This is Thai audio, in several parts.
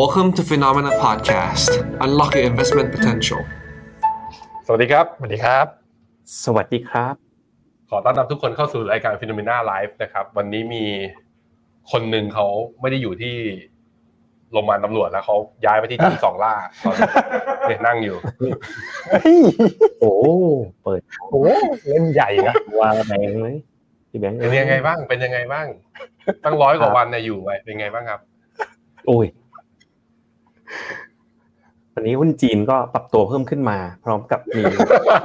Welcome to Phenomena Podcast. Unlock your investment potential. สวัสดีครับ สวัสดีครับ สวัสดีครับ ขอต้อนรับทุกคนเข้าสู่รายการ Phenomena Live นะครับ วันนี้มีคนหนึ่งเขาไม่ได้อยู่ที่โรงพยาบาลตำรวจแล้วเขาย้ายไปที่ที่สองล่าตอนนี้เนี่ยนั่งอยู่เฮ้ยโอ้เปิด โอ้เล่นใหญ่นะวางแบงค์เลยพี่แบงค์เป็นยังไงบ้าง เป็นยังไงบ้าง ตั้งร้อยกว่าวันเนี่ยอยู่ไปเป็นไงบ้างครับ โอ้ย วันนี้หุ้นจีนก็ปรับตัวเพิ่มขึ้นมา พร้อมกับมี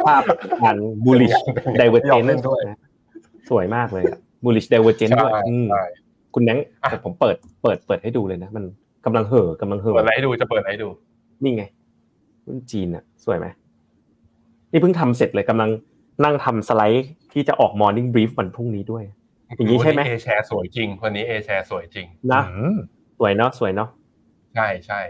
ภาพการ bullish divergence นะสวยมากเลยอะ bullish divergence ด้วยใช่อืมใช่คุณแบงค์อะแต่ผมเปิดเปิดเปิดให้ดูเลยนะ มันกำลังเห่อกำลังเห่อเปิดอะไรให้ดูจะเปิดอะไรให้ดู นี่ไงหุ้นจีนอะสวยไหมนี่เพิ่งทำเสร็จเลยกำลังนั่งทำสไลด์ที่จะออก morning brief วันพรุ่งนี้ด้วย อย่างนี้ใช่ไหมวันนี้เอแชร์สวยจริงวันนี้เอแชร์สวยจริงนะอืมสวยเนาะสวยเนาะใช่ใช่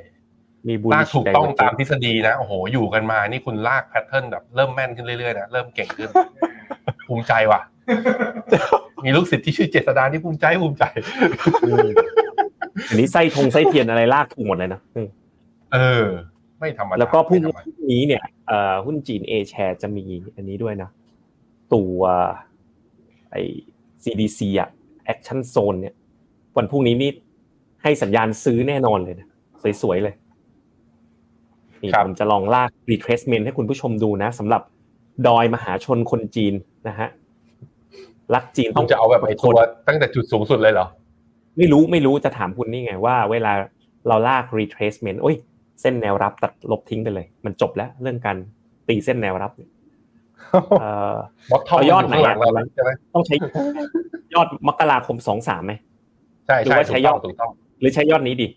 มีลาก bullish ถูกต้อง divergence ตามทฤษฎีนะโอ้โหอยู่กันมานี่คุณลากแพทเทิร์นแบบเริ่มแม่นขึ้นเรื่อยๆนะเริ่มเก่งขึ้น ภูมิใจว่ะ มีลูกศิษย์ที่ชื่อเจษดาที่ภูมิใจภูมิใจอืมอันนี้ไส้ทงไส้เทียนอะไรลากถูกหมดเลยนะอืมเออ ไม่ธรรมดาแล้วก็พรุ่งไม่ธรรมดานี้เนี่ยเอ่อหุ้นจีน A share จะมีอันนี้ด้วยนะ ตัวไอ CDC อะ Action Zone เนี่ย วันพรุ่งนี้นี่ให้สัญญาณซื้อแน่นอนเลยนะสวยๆเลย นี่ผมจะลองลาก retracement ให้คุณผู้ชมดูนะสำหรับดอยมหาชนคนจีนนะฮะรักจีนต้องจะเอาแบบไอ้ตัวตั้งแต่จุดสูงสุดเลยเหรอ ไม่รู้ไม่รู้จะถามคุณนี่ไงว่า เวลาเราลาก retracement โอ้ยเส้นแนวรับตัดลบทิ้งไปเลย มันจบแล้วเรื่องการตีเส้นแนวรับเนี่ยเอ่อ bottom เอายอดไหนข้างหลังอะเราใช่ไหมต้องใช้ยอดมกราคมสองสามไหมใช่หรือใช่ว่าใช้ยอดถูกต้องหรือใช้ยอดนี้ดี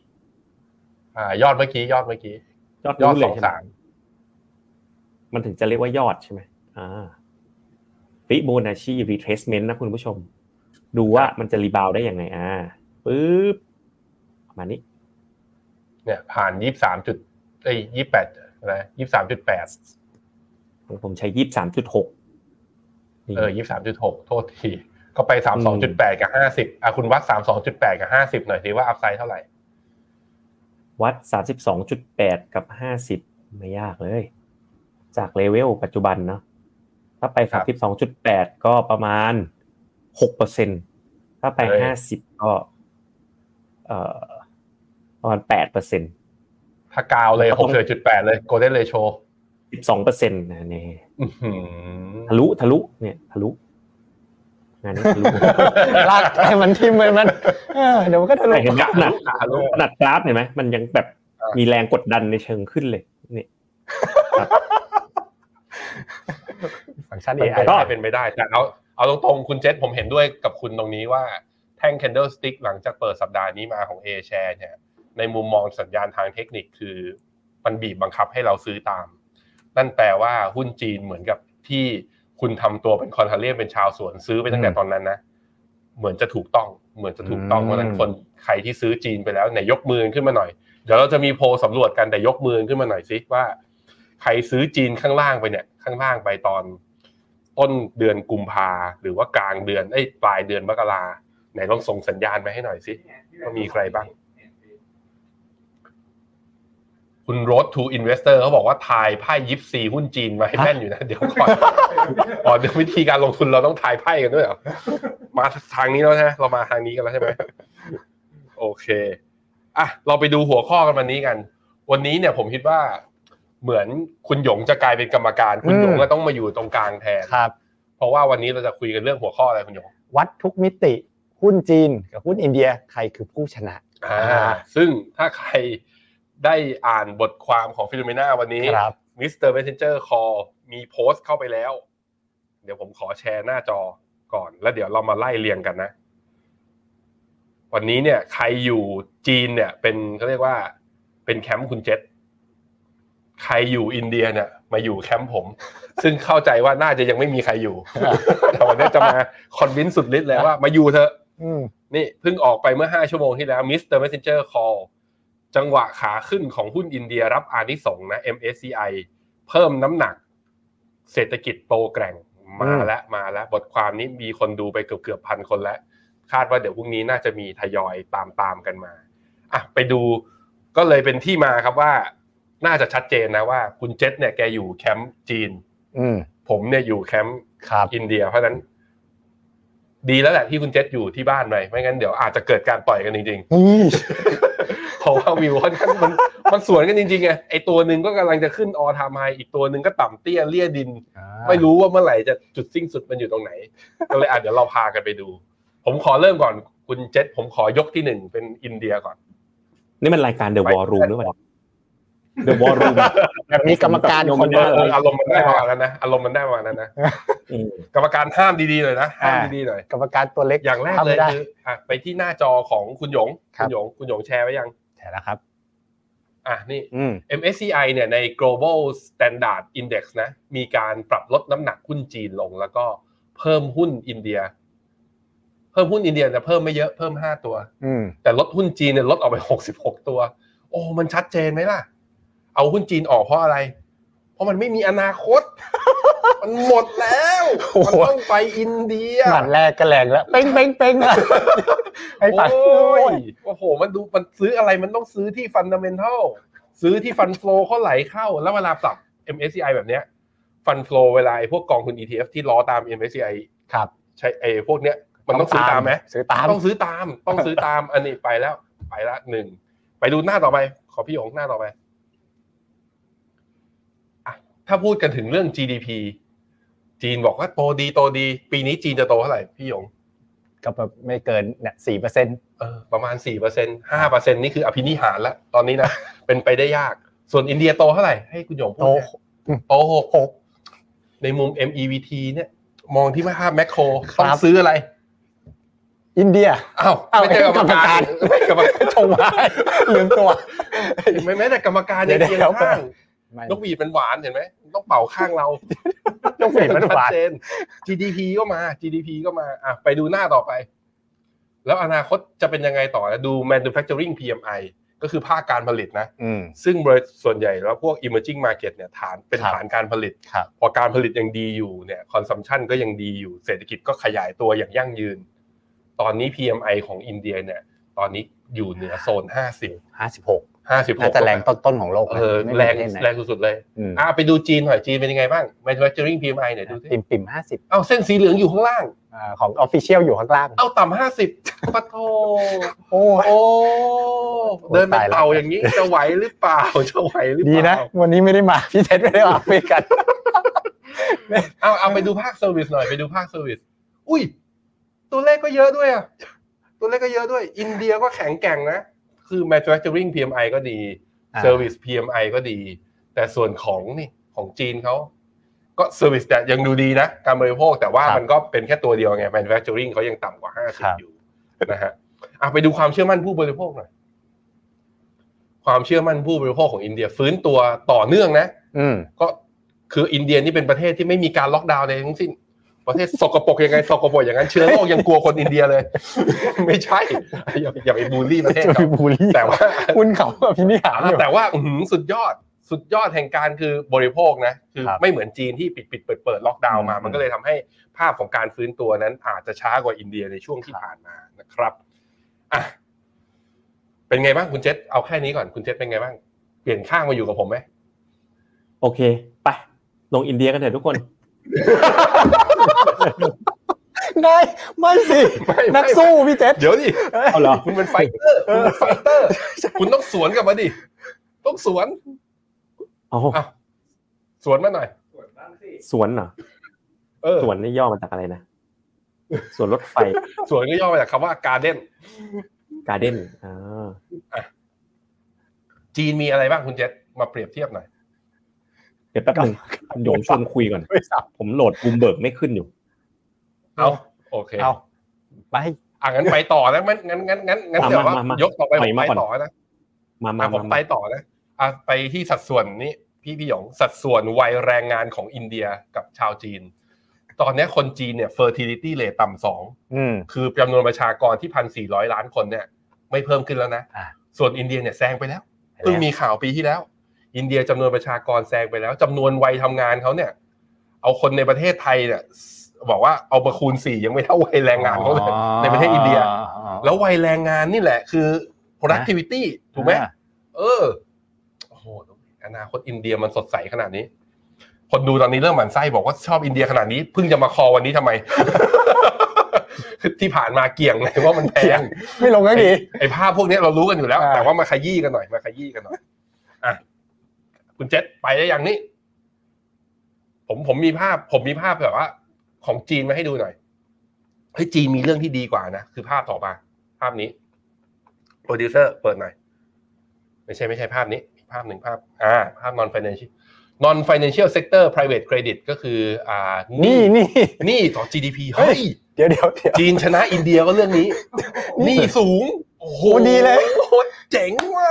อ่ายอดเมื่อกี้ยอดเมื่อกี้ ยอดยอดนู้นเลสยองใช่ไหมสามมันถึงจะเรียกว่ายอดใช่ไหมอ่า Fibonacci retracement นะคุณผู้ชม ดูว่ามันจะรีบาวได้ยังไงอ่าปึ๊บประมาณนี้ เนี่ย ผ่านยี่สามจุดเอ้ยยี่แปดอะไรยี่สามจุดแปดของผมใช้ยี่สามจุดหกเออยี่สามจุดหกโทษที ก็ไปสามสองจุดแปดกับห้าสิบอะคุณวัดสามสองจุดแปดกับห้าสิบหน่อยสิว่าอัพไซด์เท่าไหร่ วัดสามสิบสองจุดแปดกับห้าสิบไม่ยากเลย จากเลเวลปัจจุบันเนาะถ้าไปครัสามบสิบสองจุดแปดก็ประมาณหกเปอร์เซ็นถ้าไปเฮ้ยห้าสิบก็เอ่อประมาณแปดเปอร์เซ็นถ้ากาวเลยก็หต้กองเจุดแปดเลยโกลเด้นเลยโชว์สิบสองเปอร์เซ็นต์นะเนี่ยอทะลุทะลุเนี่ยทะลุ งานนี้ทะลุลากให้มันทิ่มไปมันเออเดี๋ยวมันก็ทะลุแต่เห็นไหมขนาดทะลุขนาดกราฟเห็นไหมมันยังแบบอ่ามีมีแรงกดดันในเชิงขึ้นเลยนี่ฟังก์ชันเป็น AI ไปได้เป็นไปได้แต่เอาเอาตรงๆคุณเจษผมเห็นด้วยกับคุณตรงนี้ว่าแท่ง candlestick หลังจากเปิดสัปดาห์นี้มาของ A share เนี่ยในมุมมองสัญญาณทางเทคนิคคือ มันบีบบังคับให้เราซื้อตาม นั่นแปลว่าหุ้นจีนเหมือนกับที่ คุณทำตัวเป็นคอนเทเลียนเป็นชาวสวนซื้อไปตั้งแต่ตอนนั้นนะเหมือนจะถูกต้องเหมือนจะถูกต้องเพราะฉะนั้นคนใครที่ซื้อจีนไปแล้วไหนยกมือขึ้นมาหน่อย เดี๋ยวเราจะมีโพลสำรวจกันแต่ยกมือขึ้นมาหน่อยสิว่า ใครซื้อจีนข้างล่างไปเนี่ย ข้างล่างไปตอน ต้นเดือนกุมภาหรือว่ากลางเดือนเอ้ยปลายเดือนมกราไหนลองส่งสัญญาณไปให้หน่อยสิว่ามีใครบ้าง คุณ Road to Investor เขาบอกว่าทายไพ่ยิปซีหุ้นจีนมาให้แม่นอยู่นะ เดี๋ยวก่อนอ๋อเดี๋ยววิธีการลงทุนเราต้องทายไพ่กันด้วยเหรอ มาทางนี้แล้วนะเรามาทางนี้กันแล้วใช่ไหมโอเคอะเราไปดูหัวข้อกันวันนี้กัน วันนี้เนี่ยผมคิดว่าเหมือนคุณหยงจะกลายเป็นกรรมการ คุณหยงก็ต้องมาอยู่ตรงกลางแทนครับ เพราะว่าวันนี้เราจะคุยกันเรื่องหัวข้ออะไรคุณหยง วัดทุกมิติหุ้นจีนกับหุ้นอินเดียใครคือผู้ชนะอ่าซึ่งถ้าใคร ได้อ่านบทความของ FINNOMENA วันนี้ครับ Mr. Messenger คอมีโพสต์เข้าไปแล้ว เดี๋ยวผมขอแชร์หน้าจอก่อน แล้วเดี๋ยวเรามาไล่เรียงกันนะ วันนี้เนี่ย ใครอยู่จีนเนี่ย เป็นเขาเรียกว่าเป็นแคมป์คุณเจษใครอยู่อินเดียเนี่ย มาอยู่แคมป์ผม ซึ่งเข้าใจว่าน่าจะยังไม่มีใครอยู่แต่วันนี้จะมาคอนวินสุดฤทธิ์เลยว่ามาอยู่เถอะอืมนี่เพิ่งออกไปเมื่อ5ชั่วโมงที่แล้ว Mr. Messenger Call จั งหวะขาขึ้นของหุ้นอินเดียรับอานิสงส์นะ MSCI เพิ่มน้ำหนัก เศรษฐกิจโตแกร่งมาแล้วมาแล้วบทความนี้มีคนดูไปเกือบเกือบพันคนแล้ว คาดว่าเดี๋ยวพรุ่งนี้น่าจะมีทยอยตามตามๆกันมาอะไปดูก็เลยเป็นที่มาครับว่า น่าจะชัดเจนนะว่า คุณเจษเนี่ยแกอยู่แคมป์จีนอืมผมเนี่ยอยู่แคมป์ครับอินเดีย เพราะฉะนั้น ดีแล้วแหละที่คุณเจษอยู่ที่บ้านไปไม่งั้นเดี๋ยวอาจจะเกิดการต่อยกันจริงๆนี่ เพราะว่าวิวค่อนข้างมันมันสวนกันจริงๆไงไอตัวหนึ่งก็กำลังจะขึ้นออทามไฮอีกตัวหนึ่งก็ต่ำเตี้ยเลี่ยดิน ไม่รู้ว่าเมื่อไหร่จะจุดสิ้นสุดมันอยู่ตรงไหน ก็เลยอะเดี๋ยวเราพากันไปดู ผมขอเริ่มก่อนคุณเจษผมขอยกที่หนึ่งเป็นอินเดียก่อน นี่มันรายการ The War Room หรือเปล่า The War Room แบบนี้กรรมการคนเอเดียวอเอออารมณ์มันได้ประมาณนั้นนะอารมณ์มันได้ประมาณนั้นนะอืมกรรมการห้ามดีๆหน่อยนะห้ามดีๆหน่อยกรรมการตัวเล็กอย่างแรกเลยทำได้คืออะไปที่หน้าจอของคุณหยงครัคุบณหยงคุณหยงแชร์ไว้ยัง ใช่แล้วครับอะนี่อืม MSCI เนี่ยใน global standard index นะมีการปรับลดน้ำหนักหุ้นจีนลง แล้วก็เพิ่มหุ้นอินเดีย เพิ่มหุ้นอินเดียแต่เพิ่มไม่เยอะเพิ่มห้าตัวอืมแต่ลดหุ้นจีนเนี่ยลดออกไปหกสิบหกตัว โอ้มันชัดเจนไหมล่ะ เอาหุ้นจีนออกเพราะอะไร เพราะมันไม่มีอนาคต มันหมดแล้วโอ้โหมันต้องไปอินเดียหมัดแรกก็แรงแล้ว เป้งเป้งเป้งอะให้ฝันโอ้ยโอ้โห มันดูมันซื้ออะไรมันต้องซื้อที่ฟันดัมเ n นทัลซื้อที่ฟันโฟลเขาไหลเข้า แล้วเวลาปรับ MSCI แบบเนี้ย ฟันโฟลเวลาไอ้พวกกองทุน ETF ที่ล้อตาม MSCI ครับ ใช้ไอ้พวกเนี้ยมันต้องซื้อตามไหมซื้อตาม ต้องซื้อตาม ต้องซื้อตาม อันนี้ไปแล้ว ไปละหนึ่ง ไปดูหน้าต่อไป ขอพี่หยงหน้าต่อไปอะ ถ้าพูดกันถึงเรื่อง GDP จีนบอกว่าโตดีโตดี ปีนี้จีนจะโตเท่าไหร่พี่หยงก็แบบไม่เกินเนี่ยสี่เปอร์เซ็นต์เออประมาณสี่เปอร์เซ็นห้าเปอร์เซ็นนี่คืออภินิหารแล้วตอนนี้นะ เป็นไปได้ยาก ส่วนอินเดียโตเท่าไหร่ให้คุณหยงพูโตดนะโตหกหกในมุม MEVT เนี่ย มองที่ภาพแมคโครต้องซื้ออะไร อินเดียอ้าวอ้าวไม่ใช่กรรมการไม่กรรมการชงมาลืมตัวไม่แม้แต่กรรมการยังเดี๋ยวเคียงเดี๋ยวข้างไม่ นกหวีดมันหวานเห็นไหมต้องเป่าข้างเรานกหวีดมันหวานชัดเจน GDP ก็มา GDP ก็มาอะไปดูหน้าต่อไป แล้วอนาคตจะเป็นยังไงต่อนะดู manufacturing PMI ก็คือภาคการผลิตนะอืมซึ่งบริษัทส่วนใหญ่แล้วพวก emerging market เนี่ยฐานเป็นครับฐานการผลิตครับพอการผลิตยังดีอยู่เนี่ย consumption ก็ยังดีอยู่ เศรษฐกิจก็ขยายตัวอย่างยั่งยืน ตอนนี้ PMI ของอินเดียเนี่ย ตอนนี้อยู่เหนือโซน 50 ห้าสิบหก56น่าจะแรงต้นๆของโลกนะเออไม่แรงประเทศไหนแรงสุดๆเลยอืมอะไปดูจีนหน่อยจีนเป็นยังไงบ้าง manufacturing PMI เนี่ยดูสิปริ่มปริ่มห้าสิบเอ้าเส้นสีเหลืองอยู่ข้างล่างของ official อยู่ข้างล่าง เอ้าต่ำห้าสิบปะโทโอ้ยโอ้ตายแล้วเดินเป็นเต่าอย่างนี้จะไหวหรือเปล่าจะไหวหรือเปล่าดีนะ วันนี้ไม่ได้มาพี่เท็ดไม่ได้มาคุยกันเอาเอาไปดูภาค service หน่อยไปดูภาค serviceอุ้ย ตัวเลขก็เยอะด้วยอะตัวเลขก็เยอะด้วย อินเดียก็แข็งแกร่งนะ คือ manufacturing PMI ก็ดีอ่า service PMI ก็ดี แต่ส่วนของนี่ของจีนเขาก็ service แต่ยังดูดีนะ การบริโภคแต่ว่าครับมันก็เป็นแค่ตัวเดียวไง manufacturing เขายังต่ำกว่าครับ50 อยู่นะฮะอะไปดูความเชื่อมั่นผู้บริโภคหน่อย ความเชื่อมั่นผู้บริโภคของอินเดียฟื้นตัวต่อเนื่องนะ อืมก็คืออินเดียนี่เป็นประเทศที่ไม่มีการล็อกดาวน์ใดทั้งสิ้น ประเทศสกปรกยังไงสกปรกอย่างนั้นเชื้อโรคยังกลัวคนอินเดียเลย ไม่ใช่ อย่าอย่าไปบูลลี่ประเทศจะไปเขาบูลลี่แต่ว่าคุณเขาแบบพี่นิหารอยู่แต่ว่าอื้อหือสุดยอดสุดยอดแห่งการคือบริโภคนะคือครับไม่เหมือนจีนที่ปิดปิดเปิดเปิดล็อกดาวน์มาอืมมันก็เลยทำให้ภาพของการฟื้นตัวนั้น อาจจะช้ากว่าอินเดียในช่วงที่ผ่านมานะครับอะเป็นไงบ้างคุณเจษเอาแค่นี้ก่อนคุณเจษเป็นไงบ้างเปลี่ยนข้างมาอยู่กับผมไหมโอเค ไปลงอินเดียกันเถอะทุกคน ได้ไม่สิไม่นักไม่สู้พี่เท็ดเดี๋ยวดิเอาเหรอคุณเป็น fighter คุณเป็น fighter คุณต้องสวนกลับมาดิต้องสวนเอาอะสวนมาหน่อยสวนเหรอเออสวนนี่ย่อมาจากอะไรนะสวนรถไฟสวนก็ย่อมาจากคำว่าการเด้นการ์เด้นอ่าจีนมีอะไรบ้างคุณเจษมาเปรียบเทียบหน่อยเดี๋ยวแป๊บหนึงคุณหยงชวนคุยก่อนไม่สับผมโหลดบูมเบิร์กไม่ขึ้นอยู่ เอาโอเคเอาไปอะงั้นไปต่อนะงั้นงั้นงั้นงั้นงั้นมาเดี๋ยวว่ามามายกต่อไปผถอยมมาไปก่อนต่อนะมามาอะผมมาไปต่อนะอะไปที่สัดส่วนนี้พี่พี่หยงสัดส่วนวัยแรงงานของอินเดียกับชาวจีน ตอนนี้คนจีนเนี่ย fertility rate ต่ำสองอืมคือจำนวนประชากรที่พันสี่ร้อยล้านคนเนี่ย ไม่เพิ่มขึ้นแล้วนะอ่าส่วนอินเดียเนี่ยแซงไปแล้วเพิ่งมีข่าวปีที่แล้ว อินเดียจำนวนประชากรแซงไปแล้วจำนวนวัยทำงานเขาเนี่ย เอาคนในประเทศไทยเนี่ย บอกว่าเอามาคูณสี่ยังไม่เท่าวัยแรงงานเขาเลยในประเทศอินเดีย แล้ววัยแรงงานนี่แหละคือ productivity ถูกไหมอ่าเออโอ้โหอนาคตอินเดียมันสดใสขนาดนี้ คนดูตอนนี้เริ่มหมั่นไส้บอกว่าชอบอินเดียขนาดนี้เพิ่งจะมาคอวันนี้ทำไมที่ผ่านมาเกี่ยงเลยว่ามันแพงไม่ลงก็ดีไอ้ภาพพวกนี้เรารู้กันอยู่แล้วอ่าแต่ว่ามาขยี้กันหน่อยมาขยี้กันหน่อยอะคุณเจษไปได้ยังนี่ผมผมมีภาพ ผมมีภาพแบบว่า ของจีนมาให้ดูหน่อยเฮ้ยจีนมีเรื่องที่ดีกว่านะคือภาพต่อมา ภาพนี้โปรดิวเซอร์เปิดหน่อยไม่ใช่ไม่ใช่ภาพนี้อีกภาพหนึ่งภาพอ่าภาพ non financial non financial sector private credit ก็คืออ่านี่นี่หนี่ต่อ GDP เฮ้เฮ้ยยเดี๋ยวเดี๋ยวเดี๋ยวจีนชนะอินเดียก็เรื่องนี้หนี่สูง โอ้โหโอ้ดีเลยโอ้โหเจ๋งว่ะ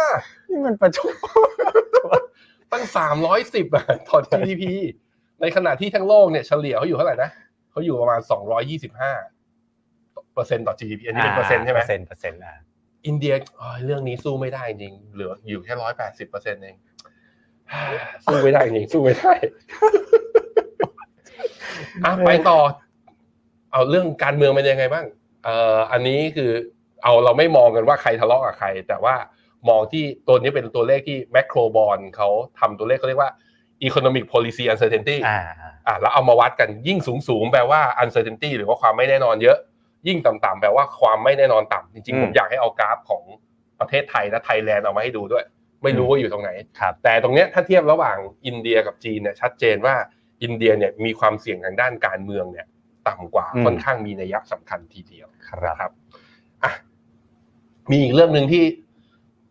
นี่มันประชุมตั้งสามร้อยสิบอะต่อ GDP ในขณะที่ทั้งโลกเนี่ยเฉลี่ยเขาอยู่เท่าไหร่นะ เขาอยู่ประมาณสองร้อยยี่สิบห้าเปอร์เซ็นต์ต่อ GDP อันนี้เป็นเปอร์เซ็นต์ใช่ไหมเปอร์เซ็นต์เปอร์เซ็นต์อะอินเดียอ๋อเรื่องนี้สู้ไม่ได้จริงเหลืออยู่แค่ร้อยแปดสิบเปอร์เซ็นต์เองสู้ไม่ได้จริงสู้ไม่ได้อะไปต่อ เอาเรื่องการเมืองเป็นยังไงบ้าง เอ่ออันนี้คือ เอาเราไม่มองกันว่าใครทะเลาะกับใคร แต่ว่ามองที่ตัวนี้เป็นตัวเลขที่ Macrobond เขาทำตัวเลขเขาเรียกว่า economic policy uncertainty อ่าอะแล้วเอามาวัดกันยิ่งสูงสูงๆแปลว่า uncertainty หรือว่าความไม่แน่นอนเยอะ ยิ่งต่ำๆแปลว่าความไม่แน่นอนต่ำจริงอืๆมผมอยากให้เอากราฟของประเทศไทยและไทยแลนด์เอามาให้ดูด้วย ไม่รู้ว่าอยู่ตรงไหนครับแต่ตรงเนี้ยถ้าเทียบระหว่างอินเดียกับจีนเนี่ยชัดเจนว่าอินเดียเนี่ยมีความเสี่ยงทางด้านการเมืองเนี่ยต่ำกว่าอืมค่อนข้างมีนัยสำคัญทีเดียวครับนะครับอะมีอีกเรื่องหนึ่งที่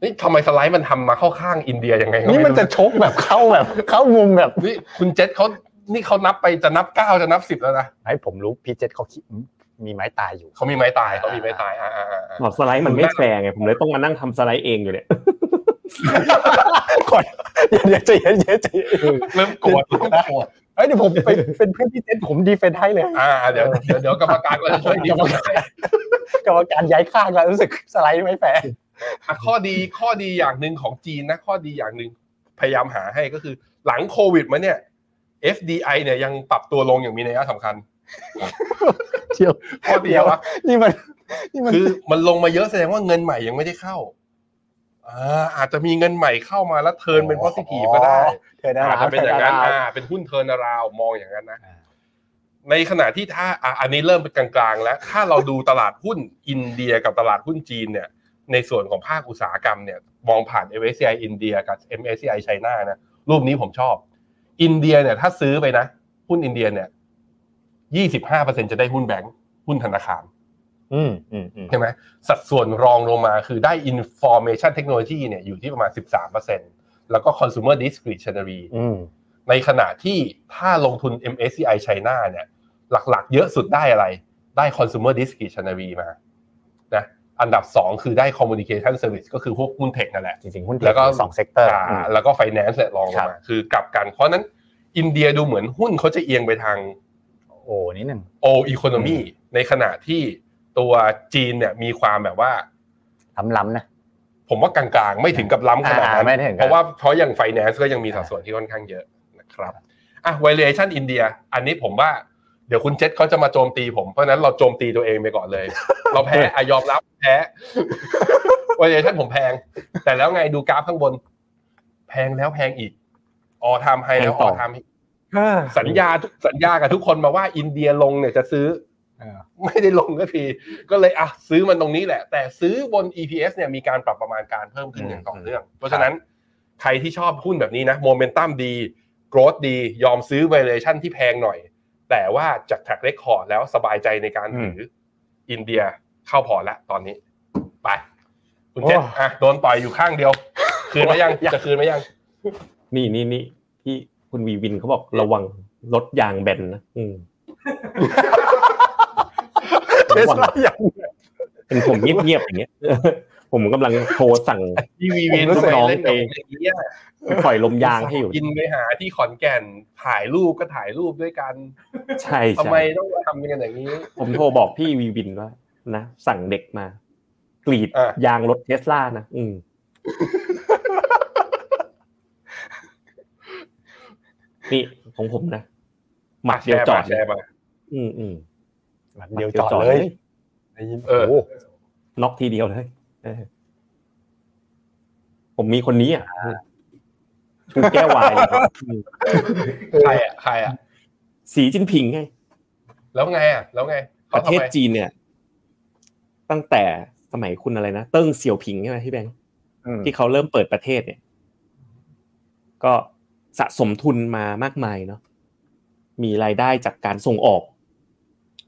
เฮ้ยทำไมสไลด์มันทำมาเข้าข้างอินเดียยังไงก็นี่ไรู้มันจะชกแบบเข้าแบบเข้ามุมแบบนี่คุณเจษเขานี่เขานับไปจะนับเก้าจะนับสิบแล้วนะให้ผมรู้พี่เจษเขาคิดมีไม้ตายอยู่เขามีไม้ตายเขามีไม้ตายอ่าอ่าอ่าบอกสไลด์มันไม่แฟร์ไงผมเลยต้องมานั่งทำสไลด์เองอยู่เนี่ยก่อนเดี๋ยวเดี๋ยวใจเย็นเย็นใจเย็นเริ่มโกรธเริ่มโกรธเอ้ยเดี๋ยวผมไปเป็นเพื่อนพี่เจษผม defend ให้เลย อ่าเดี๋ยวเดี๋ยวเดี๋ยวกรรมการก็จะช่วยดีกรรมการกรรมการย้ายข้างแล้วรู้สึกสไลด์ไม่แฟร์อะ ข้อดีข้อดีอย่างหนึ่งของจีนนะข้อดีอย่างหนึ่งพยายามหาให้ก็คือ หลังโควิดมาเนี่ย FDI เนี่ยยังปรับตัวลงอย่างมีนัยสำคัญเที่ยวข้อดีวะนี่มันนี่มันคือมันลงมาเยอะแสดงว่าเงินใหม่ยังไม่ได้เข้าอ่าอาจจะมีเงินใหม่เข้ามาแล้วเทิร์นเป็น positive ก็ได้เธอได้อาจจะเป็นอย่างนั้นธอ่าเป็นหุ้นเทิร์นาราวมองอย่างนั้นนะอ่าในขณะที่ถ้าอะอันนี้เริ่มเป็นกลางๆ แล้ว ถ้าเราดูตลาดหุ้นอินเดียกับตลาดหุ้นจีนเนี่ย ในส่วนของภาคอุตสาหกรรมเนี่ยมองผ่าน MSCI อินเดียกับ MSCI ไชน่านะรูปนี้ผมชอบ อินเดียเนี่ยถ้าซื้อไปนะหุ้นอินเดียเนี่ยยี่สิบห้าเปอร์เซ็นจะได้หุ้นแบงก์หุ้นธนาคารอืมอืมอืมใช่ไหมสัดส่วนรองลงมาคือได้ information technology เนี่ยอยู่ที่ประมาณ13%แล้วก็ consumer discretionary อืมในขณะที่ถ้าลงทุน MSCI China เนี่ย หลักๆ เยอะสุดได้อะไร ได้ consumer discretionary มานะ อันดับ 2 คือได้ communication service ก็คือพวกหุ้น tech นั่นแหละ จริงๆ หุ้น tech แล้วก็มีสอง sector อ่าแล้วก็ finance เนี่ยรองลงมาครับ คือกลับกัน เพราะฉะนั้นอินเดียดูเหมือนหุ้นเขาจะเอียงไปทางโอ้นิดหนึ่ง o economy ในขณะที่ตัวจีนเนี่ยมีความแบบว่าล้ำๆนะผมว่ากลางๆ ไม่ถึงกับล้ำขนาดนั้อ่าไม่ถึงกับเพราะว่าเพราะอย่าง finance ก็ยังมีสัดส่วนที่ค่อนข้างเยอะนะครับอะ valuation อินเดีย อันนี้ผมว่าเดี๋ยวคุณเจษเขาจะมาโจมตีผมเพราะฉะนั้นเราโจมตีตัวเองไปก่อนเลย เราแพ้อะยอมรับแพ้ valuation ผมแพง แต่แล้วไงดูกราฟข้างบน แพงแล้วแพงอีก ออทามไฮแล้วออทามสัญญาทุกสัญญากับทุกคนมาว่าอินเดียลงเนี่ยจะซื้อเออไม่ได้ลงก็ที ก็เลยอะซื้อมันตรงนี้แหละ แต่ซื้อบน EPS เนี่ยมีการปรับประมาณการเพิ่มขึ้นอย่างต่อเนื่อง เพราะฉะนั้นใครที่ชอบหุ้นแบบนี้นะโมเมนตัมดี growth ดียอมซื้อ valuation ที่แพงหน่อย แต่ว่าจาก track record แล้วสบายใจในการถืออินเดียเข้าพอร์ตแล้วตอนนี้ ไป คุณเจษโอ้อะโดนต่อยอยู่ข้างเดียว คืนไหมยังจะคืนไหมยัง นี่นี่นี่ที่คุณวีวินเขาบอกระวังรถยางแบนนะอืมเทสลาอย่างเป็นผมเงียบๆอย่างเงี้ย ผมกำลังโทรสั่งทีวีวินผมรู้สึทำกไมเล่นน้กัอบงอย่างนี้ยปล่อยลมยางให้อยู่กินไปหาที่ขอนแก่นถ่ายรูปก็ถ่ายรูปด้วยกัน ใช่ทำไมใช่ต้องมาทำกันอย่างนี้ ผมโทรบอกพี่วีวินว่านะสั่งเด็กมากรีดอะยางรถเทสลานะอืมนี่ของผมนะหมัดเดียวจอดแชร์มาอืมอืมเดียวจอดเลยได้ยินเออโอ้น็อกทีเดียวเลยเออ ผมมีคนนี้อะชูแก้ววายเลยครับอืมใครอะใครอะ สีจิ้นผิงไง แล้วไงอะ แล้วไงปเขาระทำเทศไมจีนเนี่ย ตั้งแต่สมัยคุณอะไรนะ เติ้งเสี่ยวผิงใช่ไหมพี่แบงค์อืมที่เขาเริ่มเปิดประเทศเนี่ย ก็สะสมทุนมามากมายเนาะ มีรายได้จากการส่งออก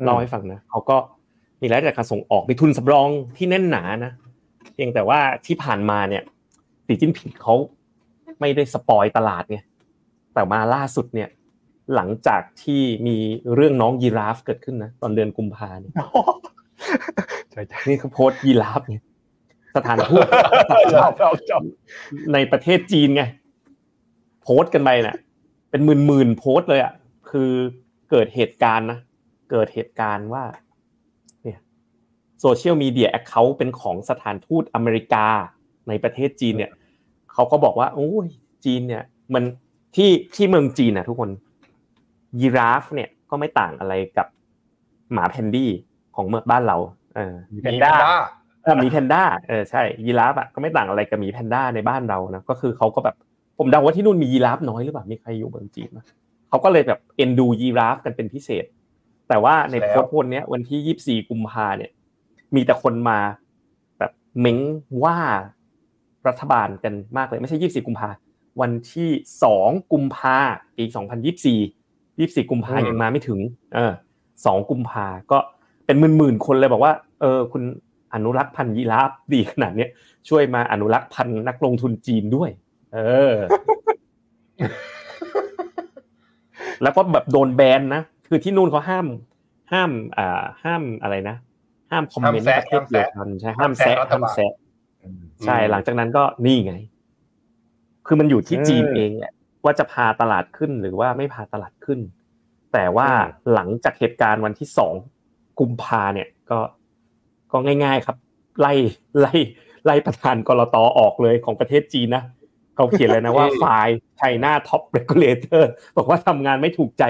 เล่าให้ฟังนะเขาก็มีรายได้จากการส่งออกมีทุนสำรองที่แน่นหนานะ เพียงแต่ว่าที่ผ่านมาเนี่ยสีจิ้นผิงเขาไม่ได้สปอยตลาดไงแต่มาล่าสุดเนี่ย หลังจากที่มีเรื่องน้องยีราฟเกิดขึ้นนะตอนเดือนกุมภาเนี่ยนี่เขาโพสต์ยีราฟไงสถานทูตในประเทศจีนไงโพสต์กันไปน่ะ เป็นหมื่นหมื่นๆโพสต์เลยอะคือเกิดเหตุการณ์นะเกิดเหตุการณ์ว่า โซเชียลมีเดีย account เป็นของสถานทูตอเมริกาในประเทศจีนเนี่ยเขาก็บอกว่าโอ้ยจีนเนี่ยมันที่ที่เมืองจีนนะทุกคนยีราฟเนี่ยก็ไม่ต่างอะไรกับหมาแพนดี้ของเมืองบ้านเราเออมีมีแพนด้าแพนด้าเออหมีแพนด้าเออใช่ยีราฟอะก็ไม่ต่างอะไรกับหมีแพนด้าในบ้านเรานะก็คือเขาก็แบบผมเดาว่าที่นู่นมียีราฟน้อยหรือเปล่ามีใครอยู่เมืองจีนไหมเขาก็เลยแบบเอ็นดูยีราฟกันเป็นพิเศษ แต่ว่าในแล้วโพสต์วันเนี้ยวันที่ยี่สี่กุมภาเนี่ย มีแต่คนมาแบบเม้งว่ารัฐบาลกันมากเลย ไม่ใช่ยี่สี่กุมภาวันที่สองกุมภาปีสองพันยี่สี่ยี่สี่กุมภายังมาไม่ถึง เออสองกุมภาก็เป็นหมื่นๆคนเลยบอกว่า เออ คุณอนุรักษ์พันธุ์ยีราฟดีขนาดเนี้ยช่วยมาอนุรักษ์พันธุ์นักลงทุนจีนด้วย เออ แล้วก็แบบโดนแบนนะ คือที่นู่นเขาห้าม ห้าม อ่า ห้ามอะไรนะ ห้ามคอมเมนต์ในประเทศเดียวกันใช่ห้ามแซะห้ามแซะใช่หลังจากนั้นก็นี่ไง คือมันอยู่ที่จีนเองแหละว่าจะพาตลาดขึ้นหรือว่าไม่พาตลาดขึ้น แต่ว่าหลังจากเหตุการณ์วันที่สองกุมภาเนี่ยก็ก็ง่าย ๆครับ ไล่ไล่ไล่ประธาน ก.ล.ต.ออกเลยของประเทศจีนนะเขาเขียนเลยนะว่า fire China top regulator บอกว่าทำงานไม่ถูกใจ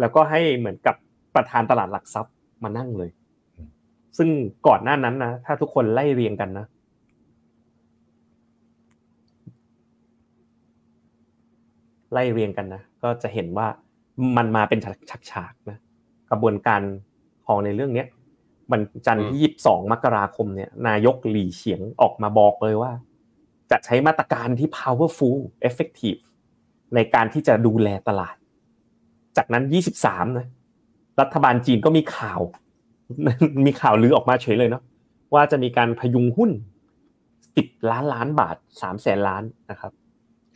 แล้วก็ให้เหมือนกับประธานตลาดหลักทรัพย์มานั่งเลย ซึ่งก่อนหน้านั้นนะถ้าทุกคนไล่เรียงกันนะไล่เรียงกันนะก็จะเห็นว่ามันมาเป็นฉากๆนะกระบวนการของในเรื่องเนี้ยมันจันทร์ที่ยี่สิบสองมกราคมเนี่ย นายกหลี่เฉียงออกมาบอกเลยว่า จะใช้มาตรการที่ powerful effective ในการที่จะดูแลตลาด จากนั้นยี่สิบสามนะรัฐบาลจีนก็มีข่าว มีข่าวลือออกมาเฉยเลยเนาะว่าจะมีการพยุงหุ้นสิบล้านล้านบาทสามแสนล้านนะครับ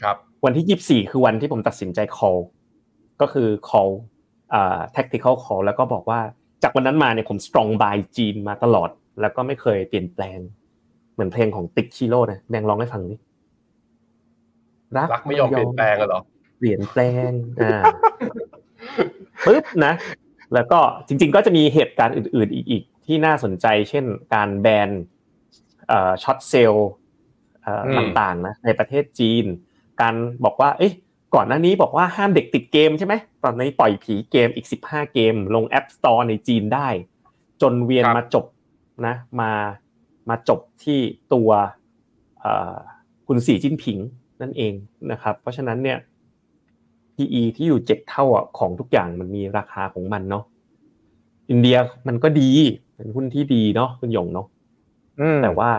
ครับ วันที่24คือวันที่ผมตัดสินใจ call ก็คือ call อ่า tactical call แล้วก็บอกว่าจากวันนั้นมาเนี่ยผม strong buy จีนมาตลอด แล้วก็ไม่เคยเปลี่ยนแปลง เหมือนเพลงของติ๊กชิโร่นะแบงค์ร้องให้ฟังดิรักไม่ยอมเปลี่ยนแปลงกันเหรอเปลี่ยนแปลงอ่าปึ๊บนะ แล้วก็จริง ๆ ก็จะมีเหตุการณ์อื่น ๆ อีกอีกที่น่าสนใจ เช่น การแบนเอ่อช็อตเซลล์เอ่ออืมต่างๆนะในประเทศจีน การบอกว่า เอ๊ะก่อนหน้านี้บอกว่าห้ามเด็กติดเกมใช่ไหมตอนนี้ปล่อยผีเกมอีก 15 เกม ลง App Store ในจีนได้ จนเวียนครับมาจบนะมามาจบที่ตัวเอ่อคุณสีจิ้นผิงนั่นเองนะครับ เพราะฉะนั้นเนี่ย PE ที่อยู่เจ็ดเท่าอะของทุกอย่างมันมีราคาของมันเนาะอินเดียมันก็ดีเป็นหุ้นที่ดีเนาะคุณหยงเนาะอืมแต่ว่า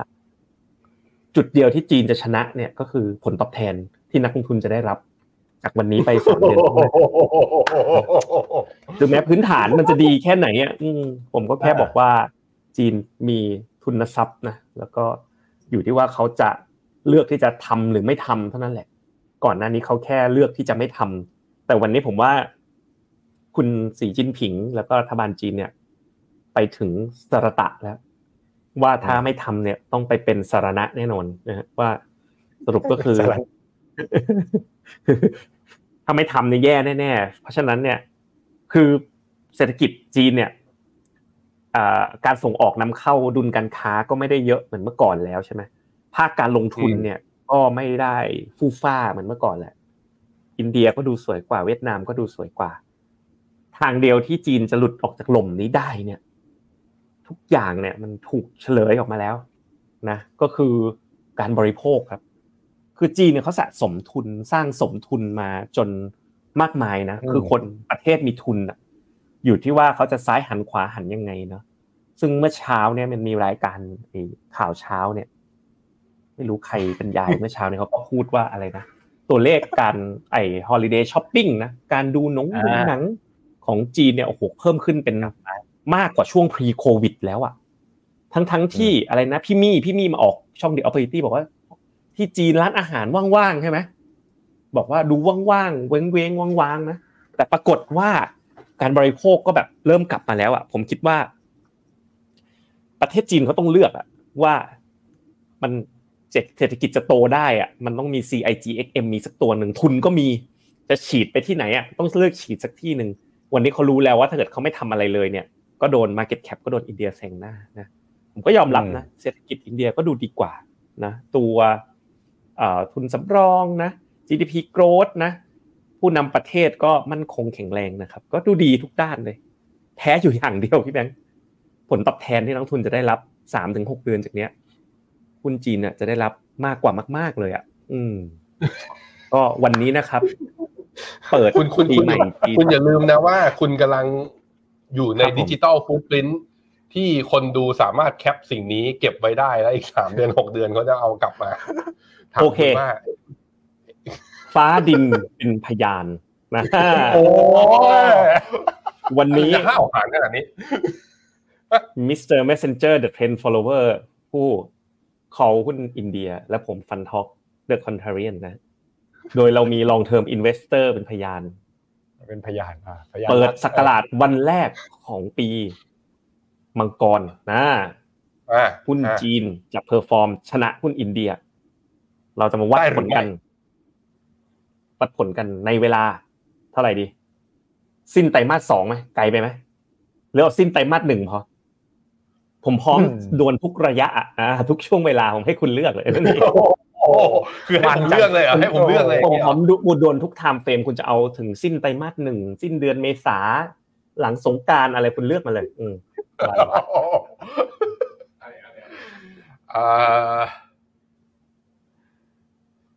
จุดเดียวที่จีนจะชนะเนี่ยก็คือผลตอบแทนที่นักลงทุนจะได้รับ จากวันนี้ไปสามเดือนข้างหน้าถึงแม้พื้นฐานมันจะดีแค่ไหนอะอืมผมก็แค่บอกว่า จีนมีทุนทรัพย์นะแล้วก็อยู่ที่ว่าเขาจะเลือกที่จะทำหรือไม่ทำเท่านั้นแหละ ก่อนหน้านี้เขาแค่เลือกที่จะไม่ทำแต่วันนี้ผมว่า คุณสีจิ้นผิง แล้วก็รัฐบาลจีนเนี่ย ไปถึงสารตะแล้ว ว่าถ้าไม่ทำเนี่ย ต้องไปเป็นสารณะแน่นอนนะฮะว่าสรุปก็คือสารณะถ้าไม่ทำเนี่ยแย่แน่ๆเพราะฉะนั้นเนี่ย คือเศรษฐกิจจีนเนี่ยอ่าการส่งออกนำเข้าดุลการค้าก็ไม่ได้เยอะเหมือนเมื่อก่อนแล้วใช่ไหมภาคการลงทุนเนี่ย ก็ไม่ได้ฟู่ฟ้าเหมือนเมื่อก่อนแหละ อินเดียก็ดูสวยกว่า เวียดนามก็ดูสวยกว่า ทางเดียวที่จีนจะหลุดออกจากหล่มนี้ได้เนี่ย ทุกอย่างเนี่ยมันถูกเฉลยออกมาแล้วนะ ก็คือการบริโภคครับ คือจีนเนี่ยเขาสะสมทุนสร้างสมทุนมาจนมากมายนะ คือคนประเทศมีทุนอะอยู่ที่ว่าเขาจะซ้ายหันขวาหันยังไงเนาะซึ่งเมื่อเช้าเนี่ยมันมีรายการข่าวเช้าเนี่ย ไม่รู้ใครเป็นยายเมื่อเช้าเนี่ยเขาก็พูดว่าอะไรนะตัวเลขการไอ้ holiday shopping นะการดูหนังดูหนังของจีนเนี่ยโอ้โหเพิ่มขึ้นเป็นมากกว่าช่วง pre โควิดแล้วอะทั้งทั้งที่อะไรนะพี่มี่พี่มี่มาออกช่อง The Opportunity บอกว่า ที่จีนร้านอาหารว่างๆใช่ไหมบอกว่าดูว่างๆเว้งเว้งว่างๆนะแต่ปรากฏว่าการบริโภคก็แบบเริ่มกลับมาแล้วอะผมคิดว่า ประเทศจีนเขาต้องเลือกอะว่ามัน เศรษฐกิจจะโตได้อะมันต้องมี CIGXM มีสักตัวหนึ่งทุนก็มีจะฉีดไปที่ไหนอะต้องเลือกฉีดสักที่หนึ่งวันนี้เขารู้แล้วว่าถ้าเกิดเขาไม่ทำอะไรเลยเนี่ย ก็โดน Market Cap ก็โดนอินเดียแซงหน้านะผมก็ยอมรับนะเศรษฐกิจอินเดียก็ดูดีกว่านะตัวทุนสำรองนะ GDP growth นะ ผู้นำประเทศก็มั่นคงแข็งแรงนะครับ ก็ดูดีทุกด้านเลยแพ้อยู่อย่างเดียวพี่แบงค์ผลตอบแทนที่นักทุนจะได้รับสามถึงหกเดือนจากเนี้ย หุ้นจีนอะจะได้รับมากกว่ามาก ๆเลยอะ อืม ก็วันนี้นะครับ เปิดคุณคุณปีคุณใหม่จีนคุณอย่าลืมนะว่า คุณกำลังอยู่ในครับผมดิจิตอลฟูดปรินที่คนดูสามารถแคปสิ่งนี้เก็บไว้ได้แล้วอีกสามเดือนหกเดือนเขาจะเอากลับมาถามโอเคณว่าฟ้าดินเป็นพยานนะโอ้วันนี้จะห้าวหาญขนาดนี้ Mr. Messenger the Trend Follower ผู้ call หุ้นอินเดีย และผม Fund Talk The Contrarian นะ โดยเรามี long term investor เป็นพยาน เป็นพยานอะพยานเปิดสักราชวันแรกของปีมังกรนะอ่าหุ้นอ่าจีนจะ perform ชนะหุ้นอินเดีย เราจะมาวัดได้หรือผลกันไม่วัดผลกันในเวลา เท่าไหร่ดี สิ้นไตรมาสสองไหมไกลไปไหมหรือเอาสิ้นไตรมาสหนึ่งพอ ผมพร้อมดวลทุกระยะอะอ่าทุกช่วงเวลาผมให้คุณเลือกเลยนั่นเองโอ้โหคือให้ผมเลือกเลยเหรอให้ผมเลือกเลยผมพร้อมดูดวลทุกไทม์เฟรมคุณจะเอาถึงสิ้นไตรมาสหนึ่งสิ้นเดือนเมษาหลังสงกรารอะไรคุณเลือกมาเลย อืมเอ่อ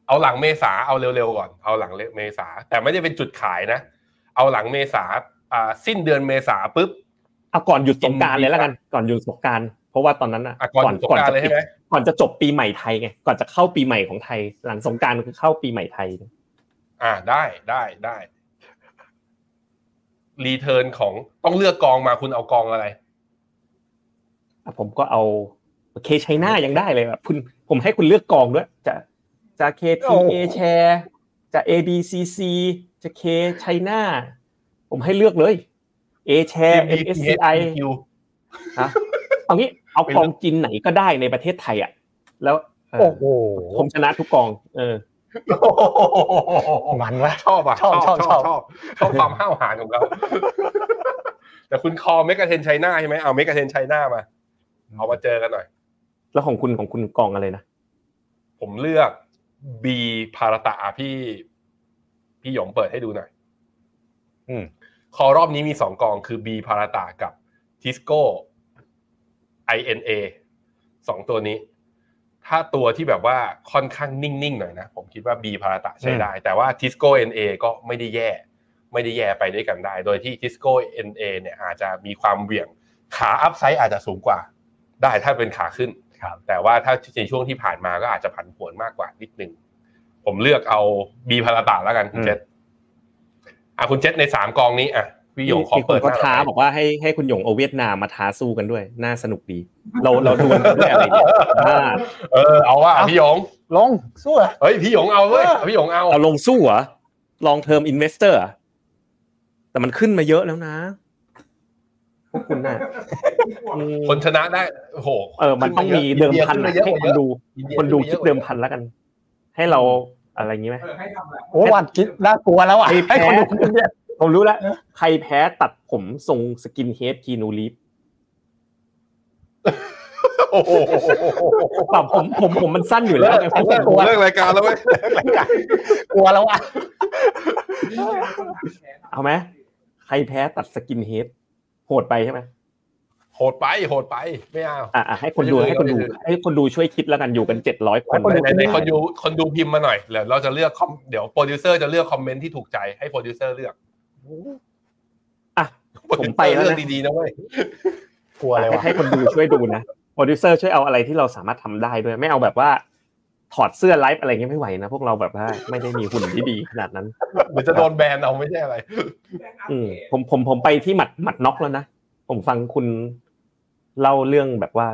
เอาหลังเมษาเอาเร็วๆก่อน เอาหลังเมษา แต่ไม่ได้เป็นจุดขายนะ เอาหลังเมษาอ่าสิ้นเดือนเมษาปุ๊บ เอาก่อนหยุดสงกรารเลยแล้วกันก่อนหยุดสงกรารเพราะว่าตอนนั้นอะอะก่อนหยุดสงกรานต์เลยใช่ไหมก่อนจะจบปีใหม่ไทยไงก่อนจะเข้าปีใหม่ของไทย หลังสงกรารคือเข้าปีใหม่ไทย อ่าได้ได้ได้รีเทิร์นของต้องเลือกกองมาคุณเอากองอะไรอะผมก็เอาเคชัยนายังได้เลยแบบคุณผมให้คุณเลือกกองด้วยจะจะ KTA share จะ ABCC จะ K China ผมให้เลือกเลย A share MSCI ฮะเอางี้เอากองจีนไหนก็ได้ในประเทศไทยอะแล้วเออโอ้โหผมชนะทุกกอง เออมันวะชอบอะชอบชอบชอบชอบชอบความห้าวหาญของเขาแต่คุณคอ MEGA10CHINA ใช่ไหมเอา MEGA10CHINA มา เอามาเจอกันหน่อย แล้วของคุณของคุณกองอะไรนะ ผมเลือก B-BHARATA อะพี่ พี่หยงเปิดให้ดูหน่อย อืม คอรอบนี้มีสองกองคือบีพารตะกับทิสโก้ INA สองตัวนี้ ถ้าตัวที่แบบว่าค่อนข้างนิ่งๆหน่อยนะ ผมคิดว่า B-BHARATA ใช้ได้ แต่ว่าทิสโก้ NA ก็ไม่ได้แย่ ไม่ได้แย่ไปด้วยกันได้ โดยที่ทิสโก้ NA เนี่ยอาจจะมีความเหวี่ยงขาอัพไซด์อาจจะสูงกว่า ได้ถ้าเป็นขาขึ้นครับแต่ว่าถ้าในช่วงที่ผ่านมาก็อาจจะผันผวนมากกว่านิดนึง ผมเลือกเอาบีพาราตาแล้วกันคุณเจษ อะคุณเจษในสามกองนี้อะพี่หยงขอมีคเปินดหก็น้าท้าหน่อยบอกว่าให้ให้คุณหยงเอาเวียดนามมาท้าสู้กันด้วย น่าสนุกดี เราเราดูกันด้วยอะไรเนี่ยอ่าเออเอาว่าพี่หยงลงสู้อะเฮ้ยพี่หยงเอาเว้ยเออพี่หยงเอาเราลงสู้เหรอ long term investor เหรอแต่มันขึ้นมาเยอะแล้วนะพวกคุณน่ะอืมคนชนะได้โอ้โหเออมันต้องมีเดิมพันขึ้อะมาเยอะให้กว่าคเยนอะดูอินเดียคนดูขึ้คิดมาเดิยมอะพันแล้วกัน ให้เรา อะไรอย่างนี้ไหมโอ้วันคิดน่ากลัวแล้วอะใครแพ้ให้คนดูเนี่ยผมรู้แล้วใครแพ้ตัดผมทรงสกินเฮดกีนูลีฟโอ้โหปรับผมผมผมมันสั้นอยู่แล้วไงผมเลิกเลิกรายการแล้วเว้ยกลัวแล้วอะเอาไหมใครแพ้ตัด skinhead โหดไปใช่ไหม โหดไปโหดไปไม่เอาอะอะให้คนดูไม่ให้ใช่คนดูไม่ใช่ให้คนดูช่วยคิดแล้วกันอยู่กันเจ็ดร้อยคนให้คนดูในในคนดูคนดูพิมพ์มาหน่อยเดี๋ยวเราจะเลือกคอมเดี๋ยวโปรดิวเซอร์จะเลือกคอมเมนต์ที่ถูกใจให้โปรดิวเซอร์เลือกอะผมไปแล้วนะเลือกดีๆนะเว้ยกลัวอะไรให้วะให้คนดูช่วยดูนะโปรดิวเซอร์ช่วยเอาอะไรที่เราสามารถทำได้ด้วยไม่เอาแบบว่าถอดเสื้อไลฟ์อะไรเงี้ยไม่ไหวนะพวกเราแบบว่าไม่ได้มีหุ่นที่ดีขนาดนั้นเดี๋ยวจะโดนแบนเอาไม่ใช่อะไรอืมผมผมผมไปที่หมัดหมัดน็อกแล้วนะผมฟังคุณ เล่าเรื่องแบบว่า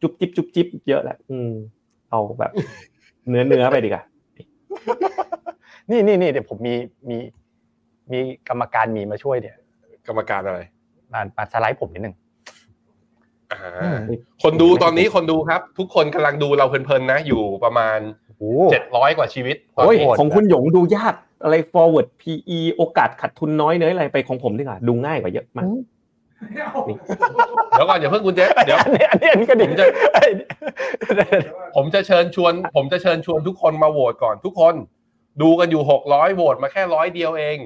จุ๊บจิ๊บจุ๊บจิ๊บเยอะแหละอืมเอาแบบ เนื้อเนื้อไปดีกว่านี่นี่นี่เดี๋ยวผมมีมีมีกรรมการมีมาช่วยเนี่ยกรรมการอะไรมามาสไลด์ผมนิดนึงอ่าคนดูตอนนี้คนดูครับ ทุกคนกำลังดูเราเพลินๆนะ อยู่ประมาณโอ้โหเจ็ดร้อยกว่าชีวิตตอนโอ้ยนี้โหดของคุณหยงดูยากอะไร forward PE โอกาสขาดทุนน้อยเนื้ออะไรไปของผมดีกว่าดูง่ายกว่าเยอะมาก เดี๋ยวก่อนอย่าเพิ่งคุณเจษเดี๋ยวอันนี้อันนี้อันนี้ก็ดีผมจะเอ้ยผมจะเชิญชวน ผมจะเชิญชวนทุกคนมาโหวตก่อนทุกคน ดูกันอยู่หกร้อยโหวตมาแค่ร้อยเดียวเอง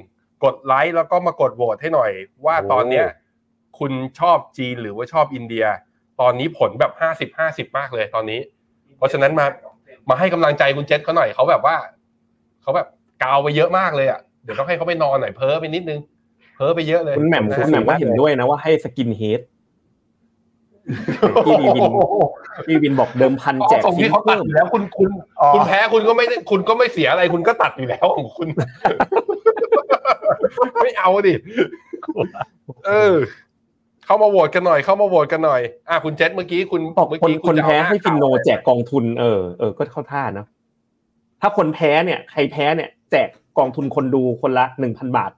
กดไลค์แล้วก็มากดโหวตให้หน่อย ว่าตอนเนี้ย คุณชอบจีนหรือว่าชอบอินเดีย ตอนนี้ผลแบบห้าสิบห้าสิบมากเลยตอนนี้ เพราะฉะนั้นมามาให้กำลังใจคุณเจษเขาหน่อยเขาแบบว่าเขาแบบกาวไปเยอะมากเลยอะเดี๋ยวต้องให้เขาไปนอนหน่อยเพ้อไปนิดนึงเพ้อไปเยอะเลย คุณแหม่มนะคุณแหม่มว่าเห็นด้วยนะว่าให้ skinheadพี่วีวินพี่วินบอกเดิมพันแจกตรงฟิที่นเขาตัดเพิ่มอยู่แล้วคุณคุณอ๋อคุณแพ้คุณก็ไม่ได้คุณก็ไม่เสียอะไรคุณก็ตัดอยู่แล้วของคุณ ไม่เอาดิเออ เข้ามาโหวตกันหน่อย เข้ามาโหวตกันหน่อยอะคุณเจษเมื่อกี้คุณบอกเมื่อคนกี้คนจะเอาแพ้น้าให้ฟินโนข่าวแจกกองทุนเออเออก็เข้าท่านะถ้าคนแพ้เนี่ย ใครแพ้เนี่ย แจกกองทุนคนดูคนละหนึ่งพันบาท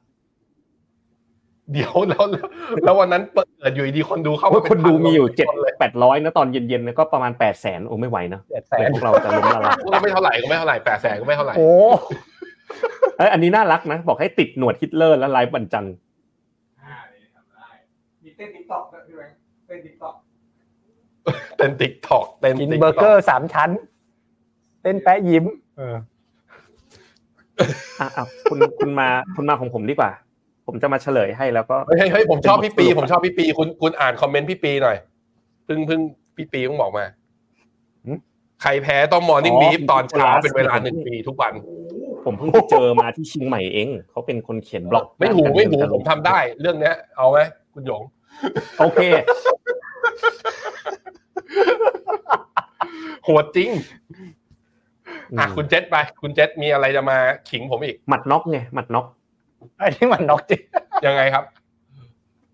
เดี๋ยวแล้วแล้วแล้ววันนั้นเปิดอยู่ดีคนดูเข้าเพมาราะเป็คนดูมีอยู่พันเจ็ดคนเลยแปดร้อยนะตอนเย็นๆนะก็ประมาณแปดแสนโอ้ไม่ไหวนะเจ็ดแสเดี๋ยวนพวกเราจะล้มละลายก็ไม่เท่าไหร่ก็ไม่เท่าไหร่แปดแสนก็ไม่เท่าไหร่โอ้เอยอันนี้น่ารักนะ บอกให้ติดหนวดฮิตเลอร์แล้วไลฟ์วันจันทร์มีเต้นติ๊กต็อกด้วยพี่แบงค์เต้นติ๊กต็อกเต้นติ๊กตอกเต้นกิน TikTok เบอร์เกอร์สามชั้น เต้นแปะยิ้ม เอออะอะคุณคุณมาคุณมาของผมดีกว่า ผมจะมาเฉลยให้แล้วก็เฮ้ยเฮ้ยเฮ้ยผมชอบพี่ปีผมชอบพี่ปีคุณคุณอ่านคอมเมนต์พี่ปีหน่อยเพิ่งเพิ่งพี่ปีเพิ่งบอกมาหืมใครแพ้ต้องมอร์นิ่งอ๋อบีฟตอนเช้าพี่เป็นเวลาพี่หนึ่งปีทุกวัน ผมเพิ่งไปเจอมาที่เชียงใหม่เองเขาเป็นคนเขียนบล็อก ไม่หูไม่หูด้านการผมทำได้ เรื่องเนี้ย เอาไหมคุณหยง โอเคโหดจริงอะคุณเจษไป คุณเจษมีอะไรจะมาขิงผมอีกหมัดน็อกไงหมัดน็อก ไอ้นี่มันนอกจริงยังไงครับ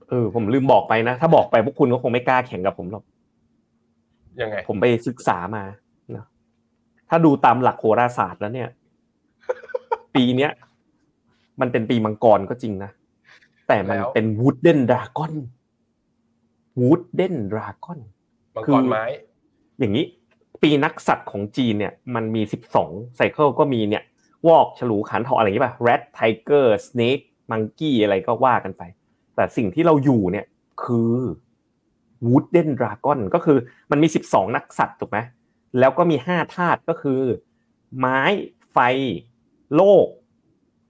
เออผมลืมบอกไปนะ ถ้าบอกไปพวกคุณก็คงไม่กล้าแข่งกับผมหรอกยังไง ผมไปศึกษามานะถ้าดูตามหลักโหราศาสตร์แล้วเนี่ย ปีเนี้ยมันเป็นปีมังกรก็จริงนะ แต่มันแล้วเป็นวูดเดนดราก้อนวูดเดนดราก้อนมังคืกอรไม้ อย่างนี้ ปีนักสัตว์ของจีนเนี่ย มันมีสิบสองไซเคิลก็มีเนี่ย วอกฉลูขานเถาะอะไรอย่างนี้ป่ะ rat tiger snake monkey อะไรก็ว่ากันไป แต่สิ่งที่เราอยู่เนี่ยคือ wooden dragon ก็คือมันมีสิบสองนักสัตว์ถูกไหมแล้วก็มีห้าธาตุก็คือ ไม้ไฟ โลก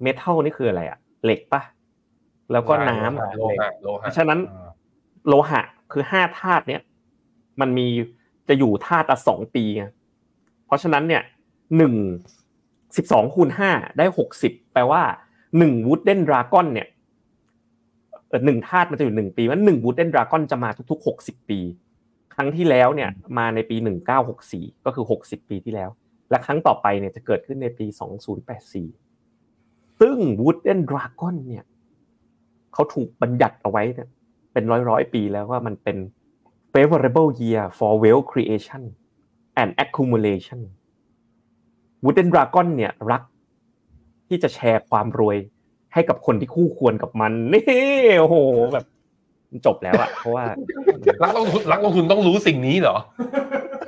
เมทัลนี่คืออะไรอะเหล็กปะแล้วก็น้ำโลหะโลเพหะราะฉะนั้นโลหะคือห้าธาตุเนี้ยมันมีจะอยู่ธาตุละสองปีไงเพราะฉะนั้นเนี่ยหนึ่ง สิบสองคูณห้าได้หกสิบแปลว่าหนึ่งวูดเดนดราก้อนเนี่ยหนึ่งธาตุมันจะอยู่หนึ่งปีว่าหนึ่งวูดเดนดราก้อนจะมาทุกๆหกสิบปี ครั้งที่แล้วเนี่ยมาในปีหนึ่งเก้าหกสี่ก็คือหกสิบปีที่แล้ว และครั้งต่อไปเนี่ยจะเกิดขึ้นในปีสองศูนย์แปดสี่ซึ่งวูดเดนดราก้อนเนี่ยเขาถูกบัญญัติเอาไว้เนี่ยเป็นร้อยร้อยๆปีแล้วว่ามันเป็น favorable year for wealth creation and accumulation Wooden Dragon เนี่ยรักที่จะแชร์ความรวยให้กับคนที่คู่ควรกับมันนี่โอ้โหแบบจบแล้วอะเพราะว่ารักลงทุนรักลงทุนต้องรู้สิ่งนี้เหรอ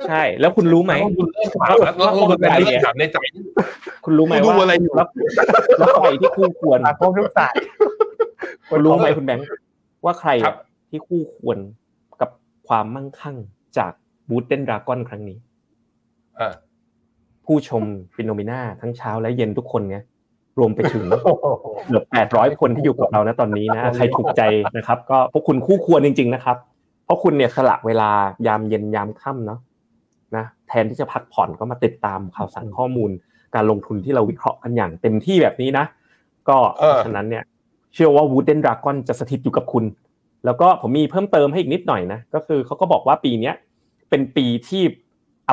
ใช่ แล้วคุณรู้ไหมนักลงทุนเริ่มถามแล้วนักลงทุนเป็นเรื่องถามในใจ คุณรู้ไหมคุณดูว่าอะไรอยู่แล้วแล้วใครที่คู่ควรตาครบทุกศาสตร์คุณรู้ไหมคุณแบงค์ว่าใครครัอะบที่คู่ควรกับความมั่งคั่งจากบูธเดนดราก้อนครั้งนี้อ่า ผู้ชมฟิโนเมนาทั้งเช้าและเย็นทุกคนไงรวมไปถึงเกือบแปดร้อยคนที่อยู่กับเรานะตอนนี้นะใครถูกใจนะครับ ก็พวกคุณคู่ควรจริง ๆนะครับ เพราะคุณเนี่ยสละเวลายามเย็นยามค่ำเนาะนะแทนที่จะพักผ่อนก็มาติดตามข่าวสารข้อมูล การลงทุนที่เราวิเคราะห์กันอย่างเต็มที่แบบนี้นะ ก็เออฉะนั้นเนี่ย เชื่อว่า Wooden Dragon จะสถิตอยู่กับคุณ แล้วก็ผมมีเพิ่มเติมให้อีกนิดหน่อยนะก็คือเขาก็บอกว่าปีเนี้ยเป็นปีที่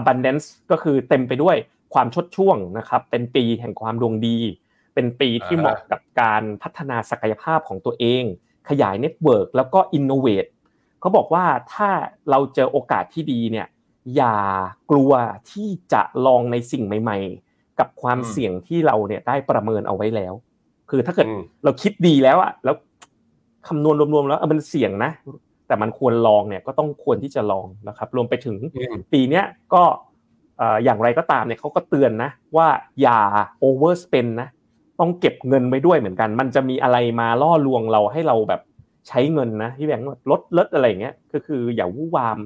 abundance ก็คือเต็มไปด้วย ความชดช่วงนะครับ เป็นปีแห่งความดวงดี เป็นปีที่เหมาะกับการพัฒนาศักยภาพของตัวเอง ขยาย network แล้วก็ innovate เขาบอกว่าถ้าเราเจอโอกาสที่ดีเนี่ยอย่ากลัวที่จะลองในสิ่งใหม่ ๆ กับความอืมเสี่ยงที่เราเนี่ยได้ประเมินเอาไว้แล้ว คือถ้าเกิดอืมเราคิดดีแล้วอะแล้วคำนวณรวมๆแล้วเออมันเสี่ยงนะ แต่มันควรลองเนี่ยก็ต้องควรที่จะลองนะครับ รวมไปถึงอืมปีเนี้ยก็เอ่ออย่างไรก็ตามเนี่ยเขาก็เตือนนะว่าอย่า overspend นะต้องเก็บเงินไว้ด้วยเหมือนกัน มันจะมีอะไรมาล่อลวงเราให้เราแบบใช้เงินนะที่แบงค์ลดลดอะไรอย่างเงี้ยก็คืออย่าวู่วาม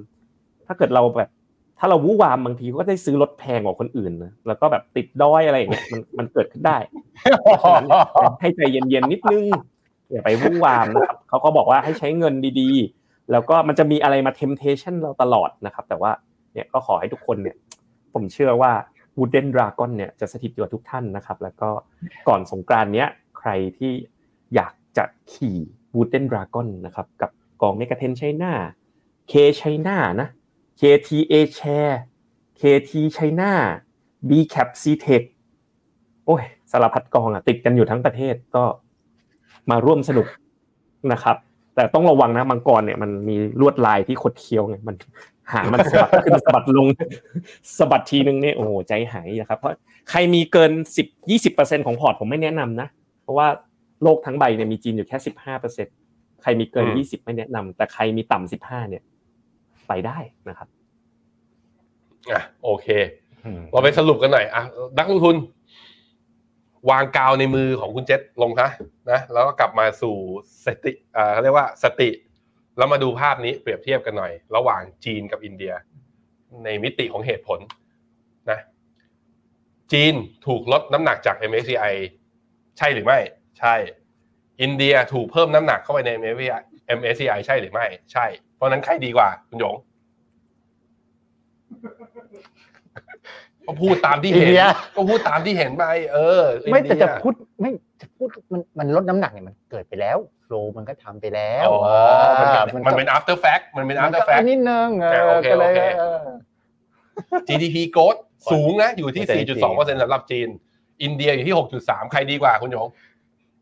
ถ้าเกิดเราแบบ ถ้าเราวู่วามบางทีก็ได้ซื้อรถแพงกว่าคนอื่นนะแล้วก็แบบติดด้อยอะไรอย่างเงี้ยมันมันเกิดขึ้นได้เพราะฉะนั้นเนี่ยให้ใจเย็นๆนิดนึงอย่าไปวู่วามนะครับเขาก็บอกว่าให้ใช้เงินดีๆ แล้วก็มันจะมีอะไรมา temptation เราตลอดนะครับ แต่ว่าเนี่ยก็ขอให้ทุกคนเนี่ย ผมเชื่อว่า Wooden Dragon เนี่ยจะสถิตอยู่กับทุกท่านนะครับ แล้วก็ก่อนสงกรานเนี้ยใครที่อยากจะขี่ Wooden Dragon นะครับ กับกองเมกะเทนไชน่า K China นะ KTA Share KT China B Cap C Tech โอ้ยสารพัดกองอะติดกันอยู่ทั้งประเทศก็มาร่วมสนุกนะครับ แต่ต้องระวังนะมังกรเนี่ยมันมีลวดลายที่คดเคี้ยวไงมัน หางมันสะบัดขึ้นสะบัดลงสะบัดทีนึงเนี่ยโอ้โหใจหายนะครับ เพราะใครมีเกินสิบยี่สิบเปอร์เซ็นของพอร์ตผมไม่แนะนำนะ เพราะว่าโลกทั้งใบเนี่ยมีจีนอยู่แค่สิบห้าเปอร์เซ็นใครมีเกินอืมยี่สิบไม่แนะนำแต่ใครมีต่ำสิบห้าเนี่ย ไปได้นะครับอะโอเคเราไปสรุปกันหน่อยอะนักลงทุน วางกาวในมือของคุณเจษลงซะนะแล้วก็กลับมาสู่สติอ่าเขาเรียกว่าสติ แล้วมาดูภาพนี้เปรียบเทียบกันหน่อย ระหว่างจีนกับอินเดีย ในมิติของเหตุผลนะจีนถูกลดน้ำหนักจาก MSCI ใช่หรือไม่ ใช่ อินเดียถูกเพิ่มน้ำหนักเข้าไปใน MSCI MSCI ใช่หรือไม่ ใช่ เพราะฉะนั้นใครดีกว่า คุณหยงก็พูดตามที่เห็นอินเดียก็พูดตามที่เห็นไปเออ ไม่อินแต่เดียจะพูดไม่จะพูดมันมันลดน้ำหนักเนี่ยมันเกิดไปแล้ว โฟลมันก็ทำไปแล้วอ๋อเออมันเป็นมันเป็น after fact มันเป็นมัน after ก็ fact นิดนึงเออะอโอเคก็เลยโอเคเออ GDP growth สูงนะอยู่ที่แต่จริง4.2%สำหรับจีน อินเดียอยู่ที่ 6.3 ใครดีกว่าคุณหยง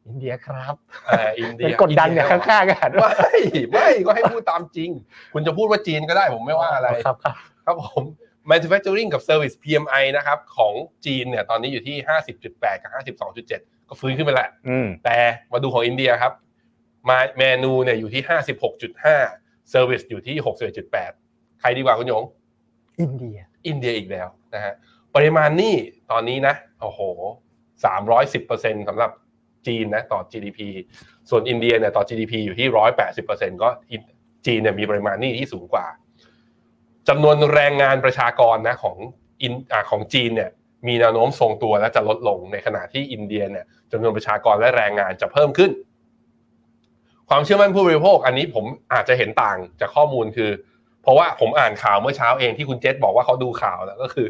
อินเดียครับเอออินเดีเป็นยกดดันเนี่ยข้างๆกันไม่ไม่ก็ให้พูดตามจริง คุณจะพูดว่าจีนก็ได้ผมไม่ว่าอะไรครับครับครับผม manufacturing กับ service PMI นะครับ ของจีนเนี่ยตอนนี้อยู่ที่ 50.8 กับ 52.7 ก็ฟื้นขึ้นไปแหละอืมแต่มาดูของอินเดียครับ มาเมนูเนี่ยอยู่ที่56.5 service อยู่ที่61.8ใครดีกว่าคุณหยง อินเดีย อินเดียอีกแล้วนะฮะปริมาณหนี้ตอนนี้นะโอ้โหสามร้อยสิบเปอร์เซ็นสำหรับจีนนะต่อ GDP ส่วนอินเดียเนี่ยต่อ GDP อยู่ที่ร้อยแปดสิบเปอร์เซ็นก็อินจีนเนี่ยมีปริมาณหนี้ที่สูงกว่าจำนวนแรงงานประชากรนะของอินอาของจีนเนี่ยมีแนวโน้มทรงตัวและจะลดลงในขณะที่อินเดียเนี่ยจำนวนประชากรและแรงงานจะเพิ่มขึ้น ความเชื่อมั่นผู้บริโภคอันนี้ผมอาจจะเห็นต่างจากข้อมูลคือ เพราะว่าผมอ่านข่าวเมื่อเช้าเองที่คุณเจษบอกว่าเขาดูข่าวแล้วก็คือ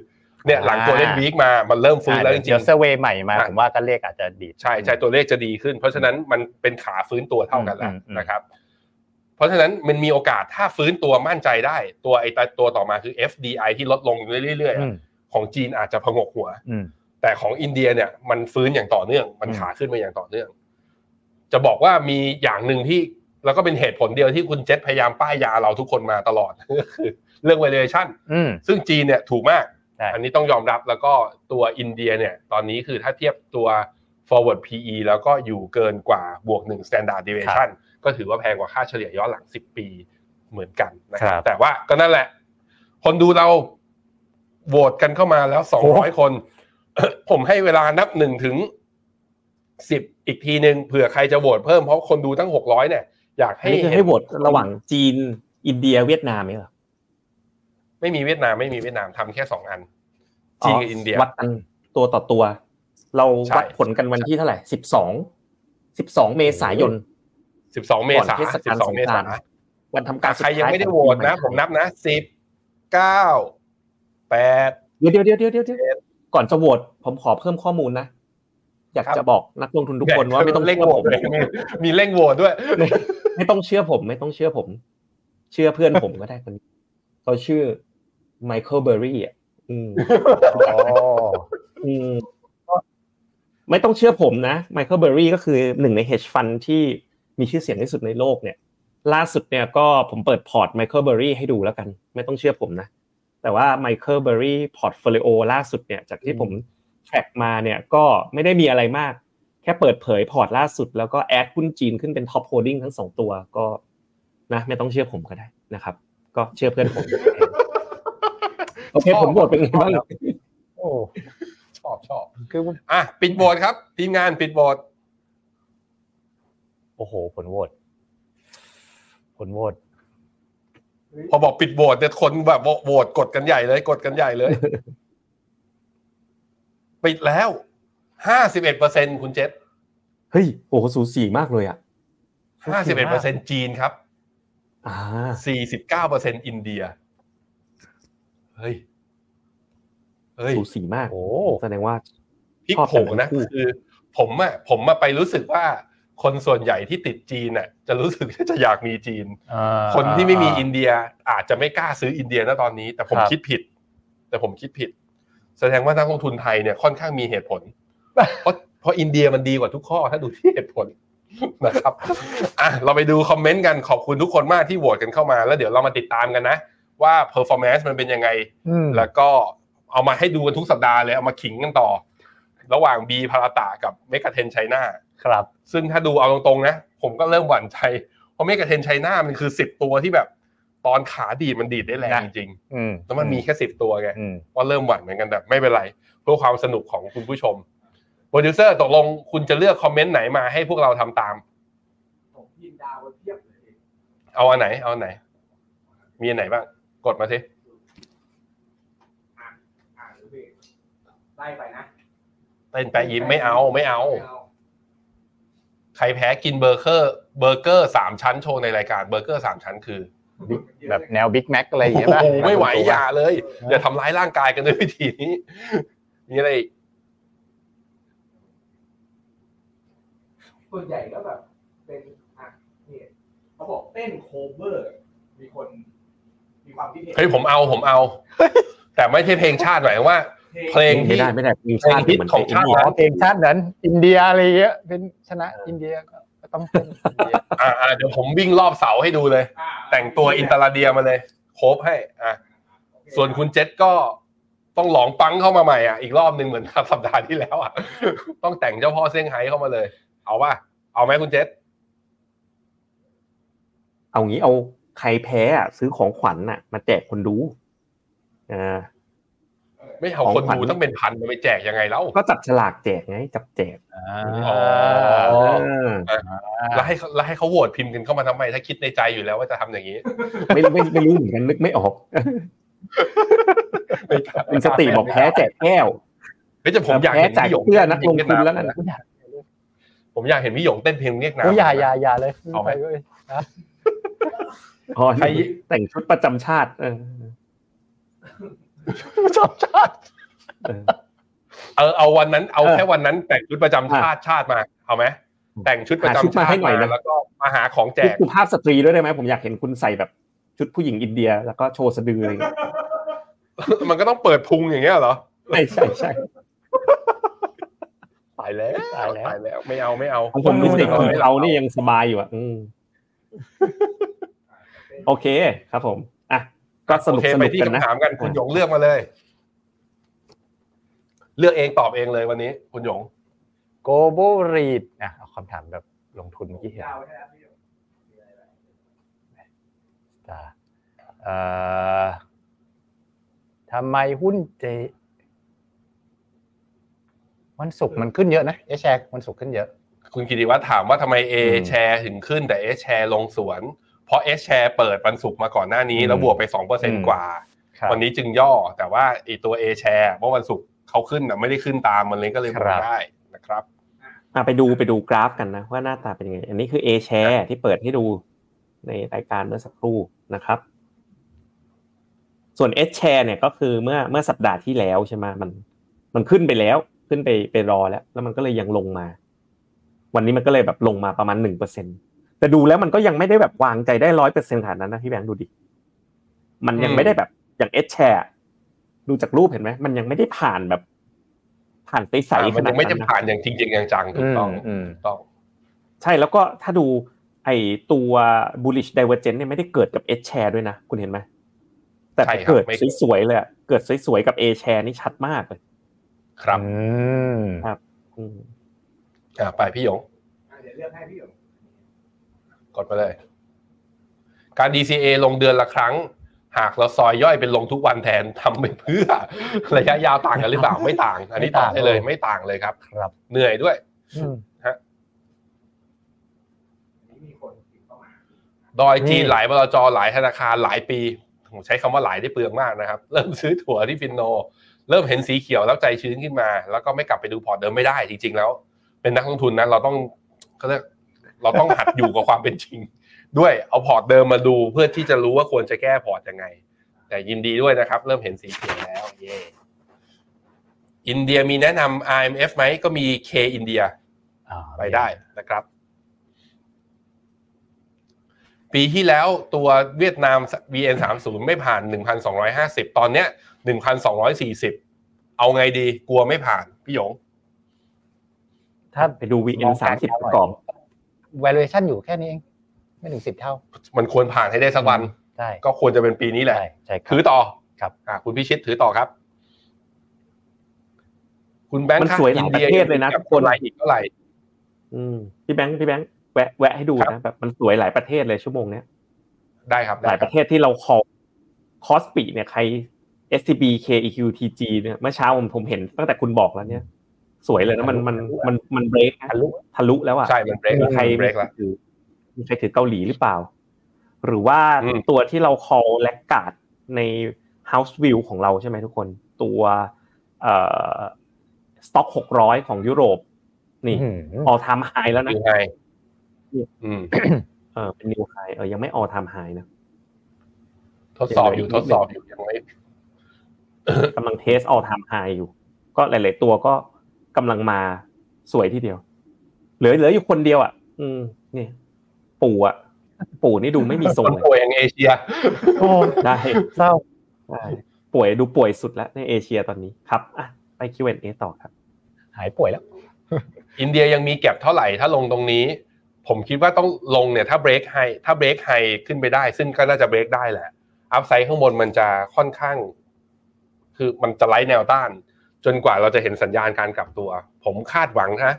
เนี่ยหลังตัวเลขวีคมามันเริ่มฟื้นแล้วจริเดี๋ยงวเซอร์เวย์ใหม่มาอะผมว่าก็เลขอาจจะดีดๆใช่ใช่ตัวเลขจะดีขึ้น เพราะฉะนั้นมันเป็นขาฟื้นตัวเท่ากันแล้วอืมอืมนะครับ เพราะฉะนั้นมันมีโอกาสถ้าฟื้นตัวมั่นใจได้ ตัวไอ้ตัวต่อมาคือ FDI ที่ลดลงเรื่อยๆอือะมของจีนอาจจะพงกหัวอืมแต่ของอินเดียเนี่ยมันฟื้นอย่างต่อเนื่อง มันอืมขาขึ้นมาอย่างต่อเนื่อง จะบอกว่ามีอย่างหนึ่งที่แล้วก็เป็นเหตุผลเดียวที่คุณเจษพยายามป้ายยาเราทุกคนมาตลอดก็คือเรื่อง valuation อืมซึ่งจีนเนี่ยถูกมากใช่อันนี้ต้องยอมรับแล้วก็ตัวอินเดียเนี่ยตอนนี้คือถ้าเทียบตัว forward PE แล้วก็อยู่เกินกว่าบวกหนึ่ง standard deviation ก็ถือว่าแพงกว่าค่าเฉลี่ยย้อนหลัง 10 ปีเหมือนกันนะคครัรับบแต่ว่าก็นั่นแหละ คนดูเราโหวตกันเข้ามาแล้ว 200 คน ผมให้เวลานับหนึ่งถึง สิบอีกทีหนึ่งเผื่อใครจะโหวตเพิ่มเพราะคนดูตั้ง 600 เนี่ย อยากอันให้นี้คือให้โหวตระหว่างจีนอินเดียเวียดนามไหมเหรอไม่มีเวียดนามไม่มีเวียดนามทำแค่สองอันจีนกับอินเดียวัดกันตัวต่อตัว เราใช่วัดผลกันวันที่เท่าไหร่สิบสองสิบสองเมษายนสิบสองเมษาก่อนเทศกาลสิบสองเมษาสงกรานต์วันทำการสุดใครยังไม่ได้โหวตนะ ผมนับนะสิบเก้าแปดเดี๋ยวเดี๋ยวเดี๋ยวเดี๋ยวเดี๋ยวก่อนจะโหวตผมขอเพิ่มข้อมูลนะ อยากครับจะบอกนักลงทุนทุกคนว่าไม่ต้องเร่งเชื่อโหวผตมเลยมีมีเร่งโหวตด้วยไม่ไม่ต้องเชื่อผม ไม่ต้องเชื่อผม เชื่อเพื่อนผมก็ได้คนนี้เขาชื่อไมเคิลเบอร์รี่อะอืมอ๋ออืมไม่ต้องเชื่อผมนะไมเคิลเบอร์รี่ก็คือหนึ่งใน hedge fund ที่มีชื่อเสียงที่สุดในโลกเนี่ย ล่าสุดเนี่ยก็ผมเปิดพอร์ตไมเคิลเบอร์รี่ให้ดูแล้วกัน ไม่ต้องเชื่อผมนะ แต่ว่าไมเคิลเบอร์รี่พอร์ตโฟลิโอล่าสุดเนี่ย จากที่ผม track มาเนี่ยก็ไม่ได้มีอะไรมาก แค่เปิดเผยพอร์ตล่าสุด แล้วก็ add หุ้นจีนขึ้นเป็น top holding ทั้งสองตัวก็นะไม่ต้องเชื่อผมก็ได้นะครับ ก็เชื่อเพื่อนผมโอเคผมโหวตเป็นไงบ้างโอ้ชอบชอบคืออะปิดโหวตครับ ทีมงานปิดโหวตโอ้โห ผลโหวตผลโหวตพอบอกปิดโหวตเนี่ยคนแบบโหวตกดกันใหญ่เลย กดกันใหญ่เลย ปิดแล้วห้าสิบเอ็ดเปอร์เซ็นคุณเจษเฮ้ยโอ้โหสูสีมากเลยอะห้าสิบเอ็ดเปอร์เซ็นจีนครับอ่าสี่สิบเก้าเปอร์เซ็นอินเดีย เฮ้ย เฮ้ย สูสีมาก โอ้ แสดงว่าพลิกชอบโผกันนะทั้งคู่คือ ผมอะผมมาไปรู้สึกว่า คนส่วนใหญ่ที่ติดจีนอะจะรู้สึกจะอยากมีจีนอ่าคนที่ไม่มีอินเดียอาจจะไม่กล้าซื้ออินเดียนะตอนนี้ แต่ผมครับคิดผิด แต่ผมคิดผิด แสดงว่านักลงทุนไทยเนี่ยค่อนข้างมีเหตุผล เพราะเพราะอินเดียมันดีกว่าทุกข้อถ้าดูที่เหตุผลนะครับอะเราไปดูคอมเมนต์กันขอบคุณทุกคนมากที่โหวตกันเข้ามา แล้วเดี๋ยวเรามาติดตามกันนะ ว่า performance มันเป็นยังไงอืมแล้วก็เอามาให้ดูกันทุกสัปดาห์เลย เอามาขิงกันต่อ ระหว่างบีภารตะกับเมกาเทนไชน่าครับ ซึ่งถ้าดูเอาตรงๆนะ ผมก็เริ่มหวั่นใจ เพราะเมกาเทนไชน่ามันคือสิบตัวที่แบบ ตอนขาดีดมันดีดได้แรงจริงอืมๆแล้วมันมีแค่สิบตัวไงอืมว่าเริ่มหวั่นเหมือนกันแต่ไม่เป็นไรเพื่อความสนุกของคุณผู้ชมโปรดิวเซอร์ตกลงคุณจะเลือกคอมเมนต์ไหนมาให้พวกเราทำตามผมพิมพ์ดาวไว้เทียบเลยเอาอันไหน เอาอันไหน มีอันไหนบ้างกดมาสิอ่านอ่านหรือเบรกไล่ไปนะเต้นแปะยิ้มไม่เอาไม่เอา ใครแพ้กินเบอร์เกอร์ เบอร์เกอร์สามชั้นโชว์ในรายการเบอร์เกอร์สามชั้นคือ แบบแนวบิ๊กแม็กอะไรอย่างโอ้เงี้ยป่ะโหไม่ไหวอย่าเลย อย่าทำร้ายร่างกายกันด้วยวิธีนี้มีอะไรอีกส่วนใหญ่ก็แบบ เป็นอะนี่เขาบอกเต้น cover มีคน มีความคิดเห็นเฮ้ยผมเอาผมเอา แต่ไม่ใช่เพลงชาติหมายถึงว่า เพลงไม่ที่ได้ไม่ได้มีชาติเพลงฮิตเหมือนของเป็นชาติอินอ๋เดียอเพลงชาตินั้น อินเดียอะไรอย่างเงี้ยเป็นชนะอินเดียก็ก็ ต้องเป็นอินเดียอ่าอ่าเดี๋ยวผมวิ่งรอบเสาให้ดูเลยอ่าแต่งตัวอินตาลาเดียมาเลยโคบให้อะส่วนคุณเจษก็ต้องหลองปังเข้ามาใหม่อะอีกรอบหนึ่งเหมือนกับสัปดาห์ที่แล้วอะต้องแต่งเจ้าพ่อเซี่ยงไฮ้เข้ามาเลย เอาป่ะเอาไหมคุณเจษเอางี้เอาใครแพ้อะซื้อของขวัญน่ะ มาแจกคนดูอ่า ไม่เอาของคนขวัญดูต้องเป็นพันจะไปแจกยังไงแล้วก็จับฉลากแจกไงจับแจกอ่าอ๋อเออแล้วให้เขาแล้วให้เขาโหวตพิมพ์กันเข้ามาทำไม ถ้าคิดในใจอยู่แล้วว่าจะทำอย่างนี้ ไม่ไม่ไม่รู้เหมือนกันนึกไม่ออกเป็นสติบอกแพ้แจกแก้วเฮ้ยแต่ผมอยากแพ้เห็นจ่ายพี่หยงเพื่อนักลงทุนแล้วกันนะนะผมอยากเห็นพี่หยงเต้นเพลงเรียกน้ำโอ้ยอย่าอย่าอย่าเลยเอาไหมปว้ยอ๋อใครแต่งชุดประจำชาติเออ ชอบชาติเออเออเอาวันนั้น เอาเออแค่วันนั้นแต่งชุดประจำชาติชาติมาเอาไหมแต่งชุดประจำหาชุดมาชาให้ติหน่อยมานะแล้วก็มาหาของแจชุดกสุภาพสตรีด้วยได้ไหมผมอยากเห็นคุณใส่แบบชุดผู้หญิงอินเดีย แล้วก็โชว์สะดืออะไรอย่างเงี้ยมันก็ต้องเปิดพุงอย่างเงี้ยเหรอไม่ใช่ใช่ตายแล้วตายแล้วตายแล้ว ไม่เอาไม่เอาของผมรู้สึกของเรานี่ยังสบายอยู่อะอืมโอเคครับผมอะ ก็สนุกโอเคสไปนุกที่กันนะคำถามกันคุณหยงเลือกมาเลย เลือกเองตอบเองเลยวันนี้ คุณหยงโกโบรีดอะเอาคำถามแบบลงทุนเมื่อกี้เห็นดาวใช่ไหมพี่หยงจ้าเอ่อทำไมหุ้นเจวันศุกร์มันขึ้นเยอะนะเอแชร์วันศุกร์ขึ้นเยอะ คุณกิติวัฒน์ถามว่าทำไม A อืมแชร์ถึงขึ้นแต่ S แชร์ลงสวน เพราะ S แชร์เปิดวันศุกร์มาก่อนหน้านี้อืมแล้วบวกไปสองเปอร์เซ็นอืมกว่าครับวันนี้จึงย่อแต่ว่าไอตัว A แชร์เมื่อวันศุกร์เขาขึ้นน่ะไม่ได้ขึ้นตามมันเลยก็เลยบวครักบได้นะครับอะไปดูไปดูกราฟกันนะว่าหน้าตาเป็นยังไง อันนี้คือ A share ที่เปิดให้ดูในรายการเมื่อสักครู่นะครับ ส่วน S share เนี่ยก็คือเมื่อเมื่อสัปดาห์ที่แล้วใช่ไหมมัน มันขึ้นไปแล้วขึ้นไปไปรอแล้ว แล้วมันก็เลยยังลงมา วันนี้มันก็เลยแบบลงมาประมาณหนึ่งเปอร์เซ็น แต่ดูแล้วมันก็ยังไม่ได้แบบวางใจได้ร้อยเปอร์เซ็นขนาดนั้นนะพี่แบงค์ดูดิ มันยังไม่ได้แบบอย่างเอชแชร์ดูจากรูปเห็นไหมมันยังไม่ได้ผ่านแบบ ผ่านใสอ่าๆขมันนายัดงไม่ได้นั้นนะผ่านอย่างจริงๆจังๆถูกต้องอืมถูกต้อง ใช่แล้วก็ถ้าดูไอตัว bullish divergence เนี่ยไม่ได้เกิดกับ H share ด้วยนะ คุณเห็นไหมแต่ใช่ครับเกิดไม่เกิดสวยๆเลยอะเกิดสวยๆกับ A share นี่ชัดมากเลย ครับอืมอืมอ่าไปพี่หยงอะเดี๋ยวเลือกให้พี่หยง กดไปเลย การ DCA ลงเดือนละครั้ง หากเราซอยย่อยเป็นลงทุกวันแทนทำไปเพื่อ ระยะยาวต่างกันหรือเปล่าไม่ต่าง อันนี้ตอบได้เลย ไม่ต่างเลยครับ ครับ เหนื่อยด้วยอืมอันนี้มีคนติดเข้ามาดอยจีนนี่หลายบลจหลายธนาคารหลายปีผมใช้คำว่าหลายได้เปลืองมากนะครับ เริ่มซื้อตั๋วที่ฟินโน เริ่มเห็นสีเขียวแล้วใจชื้นขึ้นมา แล้วก็ไม่กลับไปดูพอร์ตเดิมไม่ได้จริงๆแล้ว เป็นนักลงทุนนะเราต้องเขาเรียก เราต้องหัดอยู่กับความเป็นจริง ด้วยเอาพอร์ตเดิมมาดูเพื่อที่จะรู้ว่าควรจะแก้พอร์ตยังไง แต่ยินดีด้วยนะครับ เริ่มเห็นสีเขียวแล้วเย่อินเดียมีแนะนำ IMF ไหมก็มี K อินเดียอ่าไปได้นะครับ ปีที่แล้วตัวเวียดนาม VN30 ไม่ผ่าน 1,250 ตอนเนี้ย 1,240 เอาไงดีกลัวไม่ผ่าน พี่หยงถ้าไปดู VN สามสิบประกอบ valuation อยู่แค่นี้เองไม่ถึงสิบเท่า มันควรผ่านให้ได้สักวันใช่ก็ควรจะเป็นปีนี้แหละใช่ใช่ครับถือต่อครับอะคุณพิชิตถือต่อครับ คุณแบงค์มันคสวยหลายประเทศเลยนะอิทุกคนเท่าไหร่อีกเท่าไหร่อืมพี่แบงค์พี่แบงค์แวะแวะให้ดูครันะบแบบมันสวยหลายประเทศเลยชั่วโมงเนี้ยได้ครับหได้ลายคปรับระเทศที่เราคอคอสปีเนี่ยใคร STB KEQ TG เนี่ยเมื่อเช้าผมผมเห็นตั้งแต่คุณบอกแล้วเนี่ย สวยเลยนะมันมันมันมันเบรกทะลุทะลุแล้วอะใช่มันเบรกมีแล้วใครเบรกแล้วถือมีใครถือเกาหลีหรือเปล่า หรือว่าอืมตัวที่เรา call และกาดใน house view ของเราใช่ไหมทุกคน ตัวเอ่อ stock หกร้อยของยุโรป นี่อืม all time high แล้วนะยังไงอืมเออเป็น new high เออยังไม่ all time high นะทดสอบอยู่ทดสอบอยู่ยังไม่กำลังเทส all time high อยู่ ก็หลาย ๆ ตัวก็ กำลังมาสวยทีเดียว เหลือเหลืออยู่คนเดียวอะ อืมนี่ปู่อะ ปู่นี่ดูไม่มีทรงคนเลยป่วยอย่างเอเชียโอ้ได้เศร้าได้ป่วยดูป่วยสุดแล้วในเอเชียตอนนี้ครับอะไป Q&A ต่อครับ หายป่วยแล้ว อินเดียยังมีแก็บเท่าไหร่ถ้าลงตรงนี้ ผมคิดว่าต้องลงเนี่ย ถ้าเบรกไฮถ้าเบรกไฮขึ้นไปได้ ซึ่งก็น่าจะเบรกได้แหละอัพไซด์ข้างบนมันจะค่อนข้าง คือมันจะไล่แนวต้าน จนกว่าเราจะเห็นสัญญาณการกลับตัว ผมคาดหวังนะ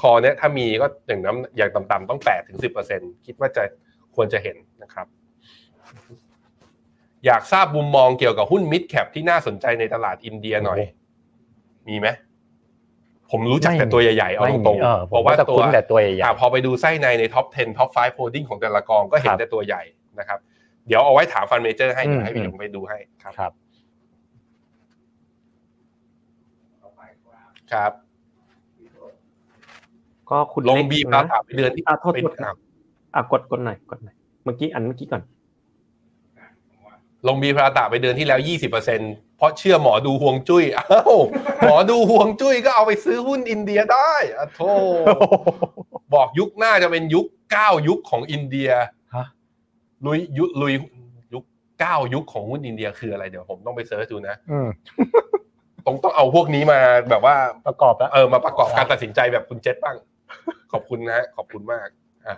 คอเนี่ยถ้ามีก็อย่างน้ำอย่างต่ำๆต้องแปดถึงสิบเปอร์เซ็นคิดว่าจะควรจะเห็นนะครับ อยากทราบมุมมองเกี่ยวกับหุ้นมิดแคปที่น่าสนใจในตลาดอินเดียหน่อย มีไหมผมรู้จักแต่ตัวใหญ่ๆ เอาไม่ตมีรงเออๆผเพมราะว่าว่าจะตัวคุ้นแต่ตัวใหญ่อะพอไปดูไส้ในในท็อป 10 ท็อป5 holding ของแต่ละกองก็เห็นครับแต่ตัวใหญ่นะครับ เดี๋ยวเอาไว้ถามฟันเมเจอร์ให้อืมเดี๋ยวให้พี่อืหมนุ่มไปดูให้ครับ ครับ ต่อไป ครับครับ ก็คุณลงเล็กบีนะพาถามไปเดือนที่อะโทษไปโทษอะอะกดกดหน่อยกดหน่อยเมื่อกี้อันเมื่อกี้ก่อน ลงบีพาตาไปเดือนที่แล้ว20%เพราะเชื่อหมอดูห่วงจุ้ยอ้าวหมอดูห่วงจุ้ยก็เอาไปซื้อหุ้นอินเดียได้อะโธ่บอกยุคหน้าจะเป็นยุค9ยุคของอินเดียฮะลุยยุลุยยุค9ยุคของหุ้นอินเดียคืออะไรเดี๋ยวผมต้องไปเสิร์ชดูนะอืม ต้องต้องเอาพวกนี้มาแบบว่าประกอบแล้วเออมาประกอบการตัดสินใจแบบคุณเจษบ้าง ขอบคุณนะฮะขอบคุณมากอะ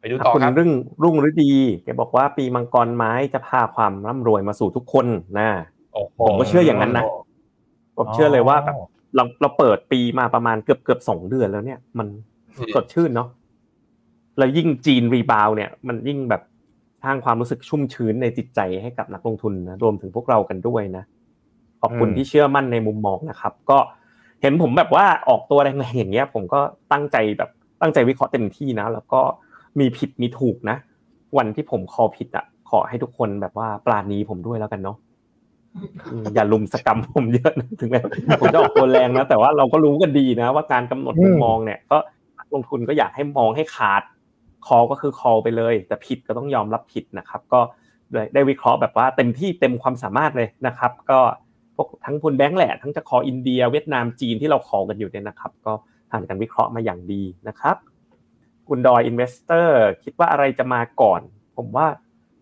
ไปดูต่อคุณครับรุ่งรุ่งฤดีแกบอกว่าปีมังกรไม้จะพาความร่ำรวยมาสู่ทุกคนนะโอ้โหผมก็เชื่ออย่างนั้นนะผมเชื่อเลยว่าแบบเราเราเปิดปีมาประมาณเกือบเกือบสองเดือนแล้วเนี่ย มันอืมสดชื่นเนาะแล้วยิ่งจีนรีบาวเนี่ย มันยิ่งแบบสร้างความรู้สึกชุ่มชื้นในจิตใจให้กับนักลงทุนนะรวมถึงพวกเรากันด้วยนะ ขอบคุณอืมที่เชื่อมั่นในมุมมองนะครับ ก็เห็นผมแบบว่าออกตัวแรงๆอย่างเงี้ย ผมก็ตั้งใจแบบตั้งใจวิเคราะห์เต็มที่นะ แล้วก็มีผิดมีถูกนะ วันที่ผมคอผิดอะ ขอให้ทุกคนแบบว่าปราณีผมด้วยแล้วกันเนาะอืมอย่าลุมสกรรมผมเยอะนะถึงแม้ผมจะออกตัวแรงนะแต่ว่าเราก็รู้กันดีนะ ว่าการกำหนดมุมมองเนี่ย ก็นักลงทุนก็อยากให้มองให้ขาด call ก็คือ call ไปเลย แต่ผิดก็ต้องยอมรับผิดนะครับ ก็ได้ได้วิเคราะห์แบบว่าเต็มที่เต็มความสามารถเลยนะครับ ก็พ วกทั้งคุณแบงค์แหละทั้งจะ call อินเดีย เวียดนามจีนที่เรา call กันอยู่เนี่ยนะครับ ก็ผ่านการวิเคราะห์มาอย่างดีนะครับ คุณดอยอินเวสเตอร์คิดว่าอะไรจะมาก่อน ผมว่า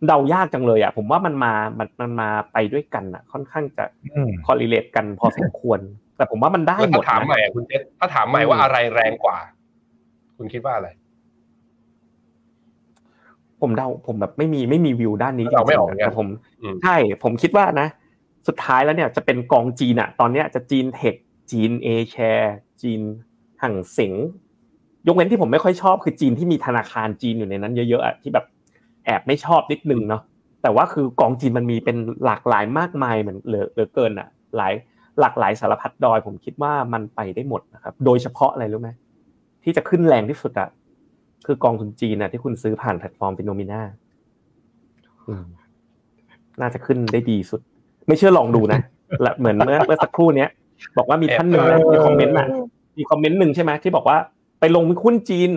เดายากจังเลยอะผมว่ามันมามันมันมาไปด้วยกันอะ ค่อนข้างจะอืมคอ r ิเลตกันพอสมควร แต่ผมว่ามันได้แล้วหมถ้าดถามนะใหม่อะคุณเจษถ้าถามใหม่ว่าอะไรแรงกว่า คุณคิดว่าอะไร ผมเดาผมแบบไม่มีไม่มีวิวด้านนี้จเราไม่ริงออกๆเหมือนนะกันแต่ผมอืมใช่ ผมคิดว่านะ สุดท้ายแล้วเนี่ยจะเป็นกองจีนอะตอนเนี้ยจะจีนเทคจีนเอแชร์จีนห่างเสงยกเว้นที่ผมไม่ค่อยชอบคือจีนที่มีธนาคารจีนอยู่ในนั้นเยอะๆอะที่แบบแอบไม่ชอบนิดนึงเนาะแต่ว่าคือกองจีนมันมีเป็นหลากหลายมากมายเหมือนเหลือเหลือเกินอะหลายหลากหลายสารพัดดอย ผมคิดว่ามันไปได้หมดนะครับ โดยเฉพาะอะไรรู้ไหมที่จะขึ้นแรงที่สุดอะคือกองทุนจีนอะที่คุณซื้อผ่านแพลตฟอร์มฟินโนมีนาอืมน่าจะขึ้นได้ดีสุด ไม่เชื่อลองดูนะและเหมือนเมื่อเมื่อสักครู่เนี้ยบอกว่ามีท่านหนึ่งมีคอมเมนต์อะมีคอมเมนต์หนึ่งใช่ไหมที่บอกว่าไปลงหุ้นจีน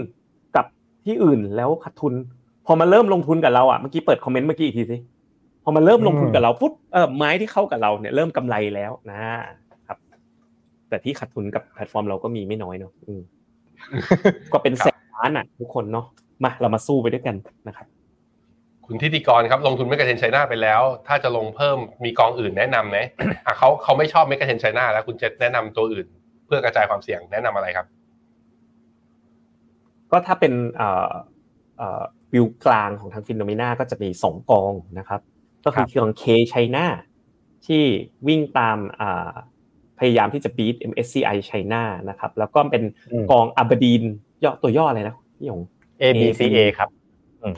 กับที่อื่นแล้วขาดทุน พอมาเริ่มลงทุนกับเราอะเมื่อกี้เปิดคอมเมนต์เมื่อกี้อีกทีสิพอมาเริ่มลงทุนกับเราปุ๊บเออไม้ที่เข้ากับเราเนี่ยเริ่มกำไรแล้วนะครับ แต่ที่ขาดทุนกับแพลตฟอร์มเราก็มีไม่น้อยเนาะก็เป็นแสนล้านอะ ทุกคนเนาะมาเรามาสู้ไปด้วยกันนะครับ คุณทิติกรครับลงทุนเมกะเทนไชน่าไปแล้ว ถ้าจะลงเพิ่มมีกองอื่นแนะนำไหมอะเขาเขาไม่ชอบเมกะเทนไชน่าแล้วคุณเจษแนะนำตัวอื่น เพื่อกระจายความเสี่ยงแนะนำอะไรครับ ก็ถ้าเป็นเอ่อเอ่อวิวกลางของทางฟินโนเมนาก็จะมีสองกองนะครับ ก็คือของ K China ที่วิ่งตามอ่าพยายามที่จะ beat MSCI China นะครับแล้วก็เป็นอืมกองอับดีนย่อตัวย่ออะไรนะพี่หยง A B C A ครับ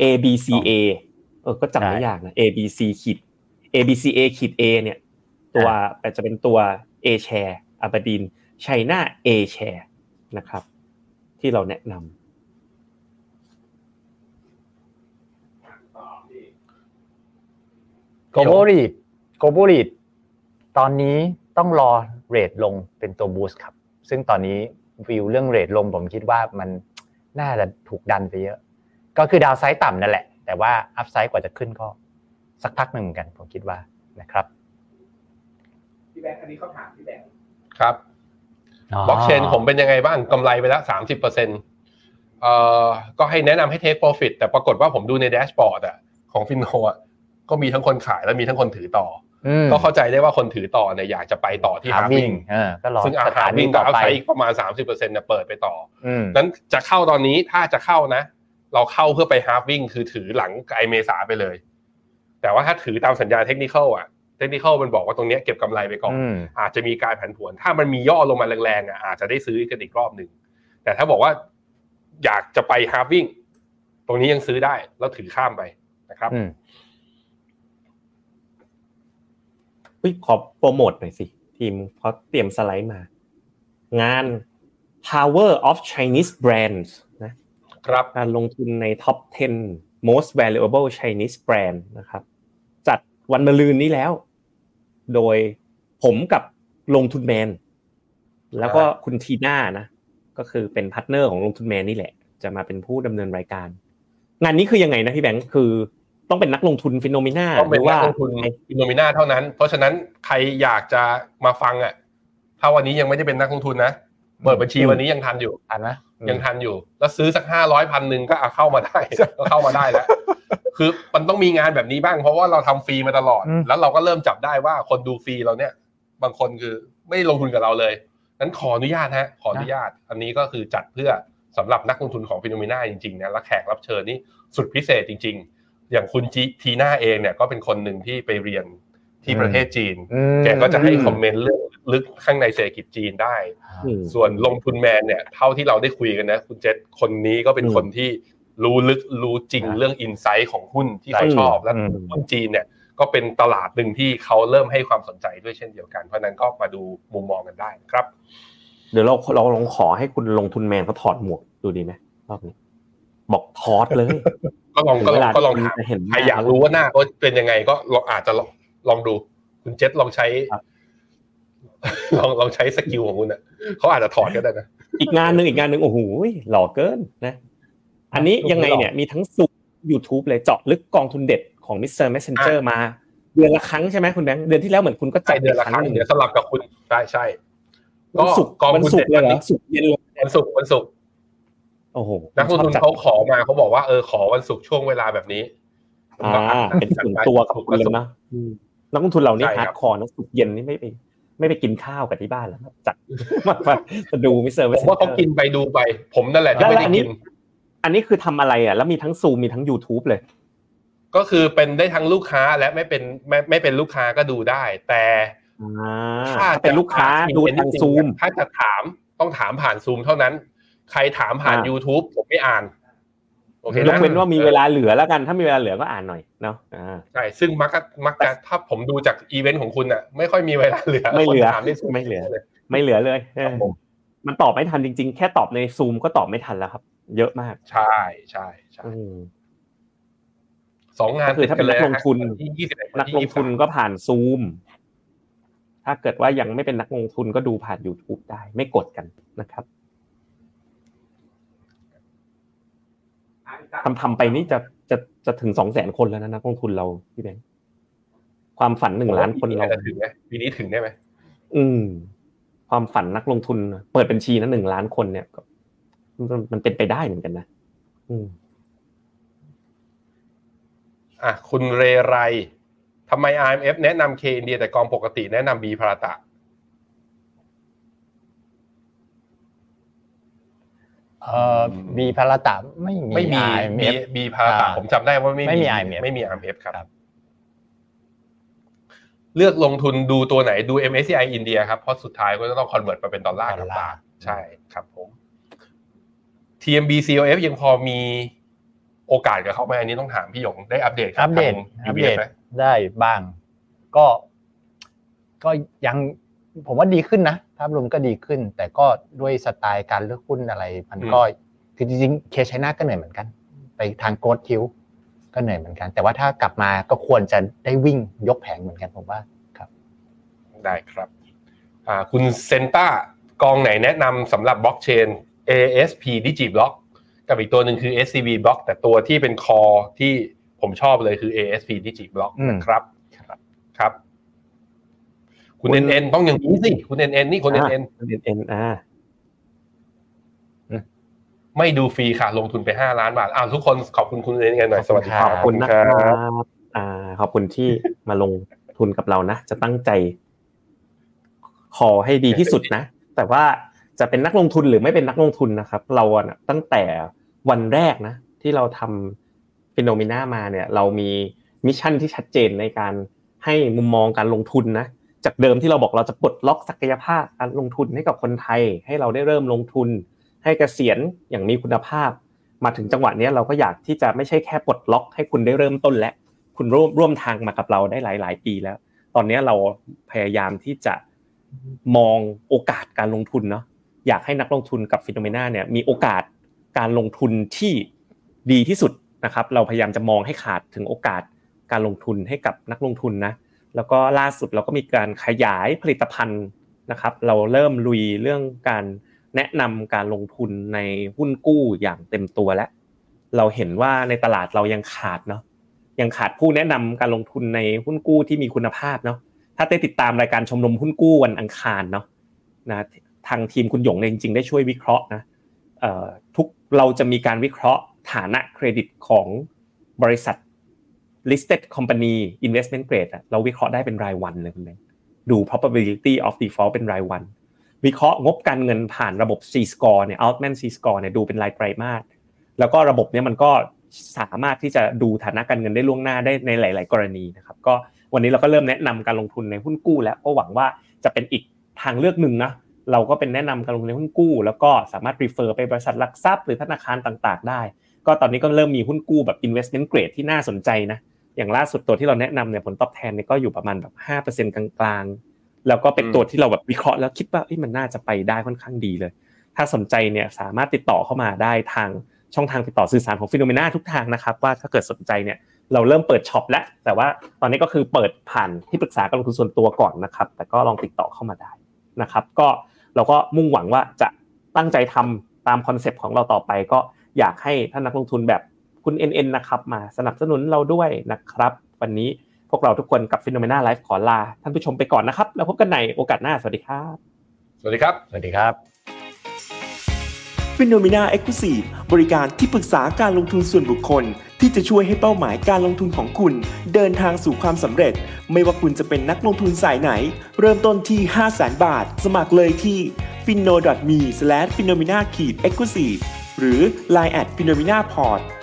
ABCA เออก็จำไม่ใช่ยากนะ ABC ขีด ABCA ขีด A เนี่ย ตัวจะเป็นตัว A share อับดีน China A share นะครับ ที่เราแนะนำGlobal REIT Global REIT ตอนนี้ต้องรอ rate ลงเป็นตัว boost ครับ ซึ่งตอนนี้วิวเรื่อง rate ลงผมคิดว่ามันน่าจะถูกดันไปเยอะ ก็คือ downside ต่ำนั่นแหละ แต่ว่า upside กว่าจะขึ้นก็สักพักหนึ่งเหมือนกันผมคิดว่านะครับพี่แบงค์อันนี้เขาถามพี่แบงค์ครับบล็อกเชนผมเป็นยังไงบ้างกำไรไปแล้วสามสิบเปอร์เซ็นต์เอ่อก็ให้แนะนำให้ take profit แต่ปรากฏว่าผมดูใน dashboard อะของฟินโนอะก็มีทั้งคนขายและมีทั้งคนถือต่ออืมอก็เข้าใจได้ว่าคนถือต่อเนี่ยอยากจะไปต่อที่หาฮาร์วิ่วิ่งงเออก็รอซึ่งอาสหาถารนีวิ่งก็ต่อเอาไปไซอีกประมาณ 30%เนี่ยเปิดไปต่ออืมนั้นจะเข้าตอนนี้ถ้าจะเข้านะ เราเข้าเพื่อไปฮาร์วิ่งคือถือหลังไกลเมษาไปเลย แต่ว่าถ้าถือตามสัญญาเทคนิคอะเทคนิคมันบอกว่าตรงเนี้ยเก็บกำไรไปก่อนอืมอาจจะมีการผันผวน ถ้ามันมีย่อลงมาแรงๆอะอาจจะได้ซื้อกันอีกรอบหนึ่งแต่ถ้าบอกว่าอยากจะไปฮาร์วิ่งตรงนี้ยังซื้อได้แล้วถือข้ามไปนะครับอืมอุ๊ยขอโปรโมทหน่อยสิ ทีมเขาเตรียมสไลด์มา งาน Power of Chinese Brands นะ ครับการลงทุนใน Top 10 Most Valuable Chinese Brand นะครับ จัดวันมะรืนนี้แล้ว โดยผมกับลงทุนแมน แล้วก็คุณทีน่านะ ก็คือเป็น partner ของลงทุนแมนนี่แหละ จะมาเป็นผู้ดำเนินรายการ งานนี้คือยังไงนะพี่แบงค์คือต้องเป็นนักลงทุน Finnomena ต้องเป็นนักลงทุน Finnomena เท่านั้น เพราะฉะนั้นใครอยากจะมาฟังอะถ้าวันนี้ยังไม่ได้เป็นนักลงทุนนะเปิดบัญชีวันนี้ยังทันอยู่ทันไหมอืม ยังทันอยู่ แล้วซื้อสักห้าร้อยพันหนึ่งก็เอาเข้ามาได้ก็เข้ามาได้แล้ว คือมันต้องมีงานแบบนี้บ้างเพราะว่าเราทำฟรีมาตลอดอืมแล้วเราก็เริ่มจับได้ว่าคนดูฟรีเราเนี่ย บางคนคือไม่ได้ลงทุนกับเราเลยนั้นขออนุญาตฮะขออนุญาต อันนี้ก็คือจัดเพื่อสำหรับนักลงทุนของฟิโนเมนาจริงๆนะและแขกรับเชิญนี่สุดพิเศษจริง ๆ อย่างคุณจีทีน่าเองเนี่ยก็เป็นคนหนึ่งที่ไปเรียนที่ประเทศจีนอืมแกก็จะให้คอมเมนต์เรื่อง ลึกข้างในเศรษฐกิจจีนได้อืมส่วนลงทุนแมนเนี่ยเท่าที่เราได้คุยกันนะ คุณเจษคนนี้ก็เป็นอืมคนที่รู้ลึกรู้จริงนะเรื่องอินไซต์ของหุ้นที่เขาอืมชอบและอืมหุ้นจีนเนี่ยก็เป็นตลาดหนึ่งที่เขาเริ่มให้ความสนใจด้วยเช่นเดียวกัน เพราะฉะนั้นก็มาดูมุมมองกันได้ครับ เดี๋ยวเราเราลองขอให้คุณลงทุนแมนเขาถอดหมวกดูดีไหมรอบนี้บอกถอดเลย ก็ลองก็ลองก็ลองถามจะเห็นใครอยากรู้ว่าหน้าเขาเป็นยังไงก็ลองอาจจะลองลองดู คุณเจษลองใช้ครับ ลองลองใช้สกิลของคุณอะเขาอาจจะถอดก็ได้นะอีกงานหนึ่งอีกงานหนึ่งโอ้โหหล่อเกินนะ อันนี้ยังไงเนี่ยมีทั้ง Zoom YouTube เลยเจาะลึกกองทุนเด็ดของ Mr. Messenger มาเดือนละครั้งใช่ไหมคุณแบงค์เดือนที่แล้วเหมือนคุณก็ใช่จัดเดือนละครั้งหนึ่งเดี๋ยวสลับกับคุณใช่ใช่วันศุกร์กองทุนเด็ดวันศุกร์เลยเหรอวันศุกร์เย็นเลยวันศุกร์วันศุกร์โอ้โหนักลงทุนชอบจัดเขาขอมาเขาบอกว่าเออขอวันศุกร์ช่วงเวลาแบบนี้อ่าเป็นส่วนตัวกับคุณเลยนะอืมนักลงทุนเหล่านี้ใช่ครับร์ดคอร์นะศุกร์เย็นนี่ไม่ไป ไม่ไปกินข้าวกับที่บ้านแล้วครับจัดมามาดู Mr. ผมว่าเขา Messenger กินไปดูไป ผมนั่นแหละที่ไม่ได้กิน อันนี้คือทำอะไรอะแล้วมีทั้งซูมมีทั้ง YouTube เลย ก็คือเป็นได้ทั้งลูกค้าและไม่เป็นไม่ไม่เป็นลูกค้าก็ดูได้ แต่อ่าถ้าถ้าเป็นลูกค้าดูทางซูมถ้าจะถามต้องถามผ่านซูมเท่านั้น ใครถามผ่านอ่า YouTube ผมไม่อ่าน โอเคยนะกเว้นว่ามีเวลาเหลือแล้วกัน ถ้ามีเวลาเหลือก็อ่านหน่อยเนาะอ่าใช่ซึ่งมักจะมักจะถ้าผมดูจากอีเวนต์ของคุณอะไม่ค่อยมีเวลาเหลือไม่เหลือคนถามใน Zoom ไม่เหลือเลยไม่เหลือเลยเออครับผมมันตอบไม่ทันจริง ๆ แค่ตอบในซูมก็ตอบไม่ทันแล้วครับ เยอะมาก ใช่ใช่ใช่อืมสองงานก็คือถ้าเป็นติดนักลงทุนวัที่ยี่สิบเอ็ดนักลงทุนก็ผ่านซูมถ้าเกิดว่ายังไม่เป็นนักลงทุนก็ดูผ่าน YouTube ได้ ไม่กดกันนะครับ ทำทำไปนี่จะจะจะถึงสองแสนคนแล้วนะนักลงทุนเราพี่แบงค์ความฝันหนึ่งล้านคนเราจะถึงไหมปีนี้ถึงได้ไหมอืม ความฝันนักลงทุน เปิดบัญชีนะหนึ่งล้านคนเนี่ยก็มันมันเป็นไปได้เหมือนกันนะอืมอะคุณเรไรทำไม IMF แนะนำ K อินเดียแต่กองปกติแนะนำ B พาราตะ เอ่อบีพาราตะไม่มีไม่มี B IMF B พาราตะอ่าผมจำได้ว่าไม่ไม่มีมี IMF ไม่มี IMF ครับครับ เลือกลงทุนดูตัวไหนดู MSCI อินเดียครับเพราะสุดท้ายก็จะต้องคอนเวิร์ตมาเป็นดอลลาร์กับบาทใช่ครับผม TMB COF ยังพอมีโอกาสกับเขาไหมอันนี้ต้องถามพี่หยงได้อัปเดตกับอัปเดตทาง อัป UBS เดตไหม ได้บ้าง ก็ ก็ยังผมว่าดีขึ้นนะ ภาพรวมก็ดีขึ้น แต่ก็ด้วยสไตล์การเลือกหุ้นอะไร มันก็คือจริงๆเคชไนนาก็เหนื่อยเหมือนกัน ไปทางโกดคิวก็เหนื่อยเหมือนกัน แต่ว่าถ้ากลับมาก็ควรจะได้วิ่งยกแผงเหมือนกันผมว่าครับ ได้ครับอ่าคุณเซนต้ากองไหนแนะนำสำหรับบล็อกเชน ASP Digiblock กับอีกตัวหนึ่งคือ SCB Block แต่ตัวที่เป็นคอที่ผมชอบเลยคือ ASP Digiblock อืมนะครับครับ คุณคุณ NN ต้องอย่างนี้สิคุณ NN นี่คุณ NN เอ็นเอ็นอ่าไม่ดูฟรีค่ะ ลงทุนไป5ล้านบาทอ้าวทุกคนขอบคุณคุณ NN กันหน่อยสวัสดีครับขขอบคุณนะครับอ่า ขอบคุณที่มาลงทุนกับเรานะจะตั้งใจ ขอให้ดีที่สุดนะแต่ว่าจะเป็นนักลงทุนหรือไม่เป็นนักลงทุนนะครับ เราอะนะตั้งแต่วันแรกนะ ที่เราทำฟิโนเมนามาเนี่ย เรามีmission ที่ชัดเจนในการให้มุมมองการลงทุนนะ จากเดิมที่เราบอกเราจะปลดล็อกศักยภาพการลงทุนให้กับคนไทย ให้เราได้เริ่มลงทุน ให้เกษียณอย่างมีคุณภาพ มาถึงจังหวะนี้เราก็อยากที่จะไม่ใช่แค่ปลดล็อก ให้คุณได้เริ่มต้นและคุณร่วมร่วมทางมากับเราได้หลาย ๆ ปีแล้ว ตอนนี้เราพยายามที่จะมองโอกาสการลงทุนเนาะอยากให้นักลงทุนกับ Finnomena เนี่ยมีโอกาสการลงทุนที่ดีที่สุดนะครับ เราพยายามจะมองให้ขาดถึงโอกาสการลงทุนให้กับนักลงทุนนะ แล้วก็ล่าสุดเราก็มีการขยายผลิตภัณฑ์นะครับ เราเริ่มลุยเรื่องการแนะนำการลงทุนในหุ้นกู้อย่างเต็มตัวแล้ว เราเห็นว่าในตลาดเรายังขาดเนาะยังขาดผู้แนะนำการลงทุนในหุ้นกู้ที่มีคุณภาพเนาะถ้าได้ติดตามรายการชมรมหุ้นกู้วันอังคารเนาะนะทางทีมคุณหยงเนี่ยจริงๆได้ช่วยวิเคราะห์นะเอ่อทุกเราจะมีการวิเคราะห์ฐานะเครดิตของบริษัท listed company investment grade อะเราวิเคราะห์ได้เป็นรายวันเลยคุณแบงดู probability of default เป็นรายวัน วิเคราะห์งบการเงินผ่านระบบ C score เนี่ย Altman C score เนี่ยดูเป็นรายไตรมาสแล้วก็ระบบเนี้ยมันก็สามารถที่จะดูฐานะการเงินได้ล่วงหน้าได้ในหลาย ๆ กรณีนะครับก็วันนี้เราก็เริ่มแนะนำการลงทุนในหุ้นกู้ แล้วก็หวังว่าจะเป็นอีกทางเลือกหนึ่งนะเราก็เป็นแนะนำการลงทุนในหุ้นกู้ แล้วก็สามารถ refer ไปบริษัทหลักทรัพย์หรือธนาคารต่าง ๆ ได้ ก็ตอนนี้ก็เริ่มมีหุ้นกู้แบบ investment grade ที่น่าสนใจนะ อย่างล่าสุดตัวที่เราแนะนำเนี่ยผลตอบแทนเนี่ยก็อยู่ประมาณแบบห้าเปอร์เซ็นต์กลางๆ แล้วก็เป็นตัวที่เราแบบวิเคราะห์แล้วคิดว่ามันน่าจะไปได้ค่อนข้างดีเลย ถ้าสนใจเนี่ยสามารถติดต่อเข้ามาได้ทางช่องทางติดต่อสื่อสารของฟิโนเมนาทุกทางนะครับว่าถ้าเกิดสนใจเนี่ยเราเริ่มเปิด shop แล้วแต่ว่าตอนนี้ก็คือเปิดผ่านที่ปรึกษาการลงทุนส่วนตัวก่อนนะครับ แต่ก็ลองติดต่อเข้ามาได้นะครับ ก็เราก็มุ่งหวังว่าจะตั้งใจทำตาม concept ของเราต่อไปก็อยากให้ท่านนักลงทุนแบบ คุณ NN นะครับมาสนับสนุนเราด้วยนะครับ วันนี้พวกเราทุกคนกับ Finnomena Live ขอลา ท่านผู้ชมไปก่อนนะครับ แล้วพบกันในโอกาสหน้าสวัสดีครับ สวัสดีครับ สวัสดีครับ Finnomena exclusiveบริการที่ปรึกษาการลงทุนส่วนบุคคล ที่จะช่วยให้เป้าหมายการลงทุนของคุณ เดินทางสู่ความสำเร็จ ไม่ว่าคุณจะเป็นนักลงทุนสายไหน เริ่มต้นที่ 5 0 0 0 0 0 บาท สมัครเลยที่ f i n o m e f i n o m e n a e x c l u s i v e หรือ line at f i n o m e n a p o r t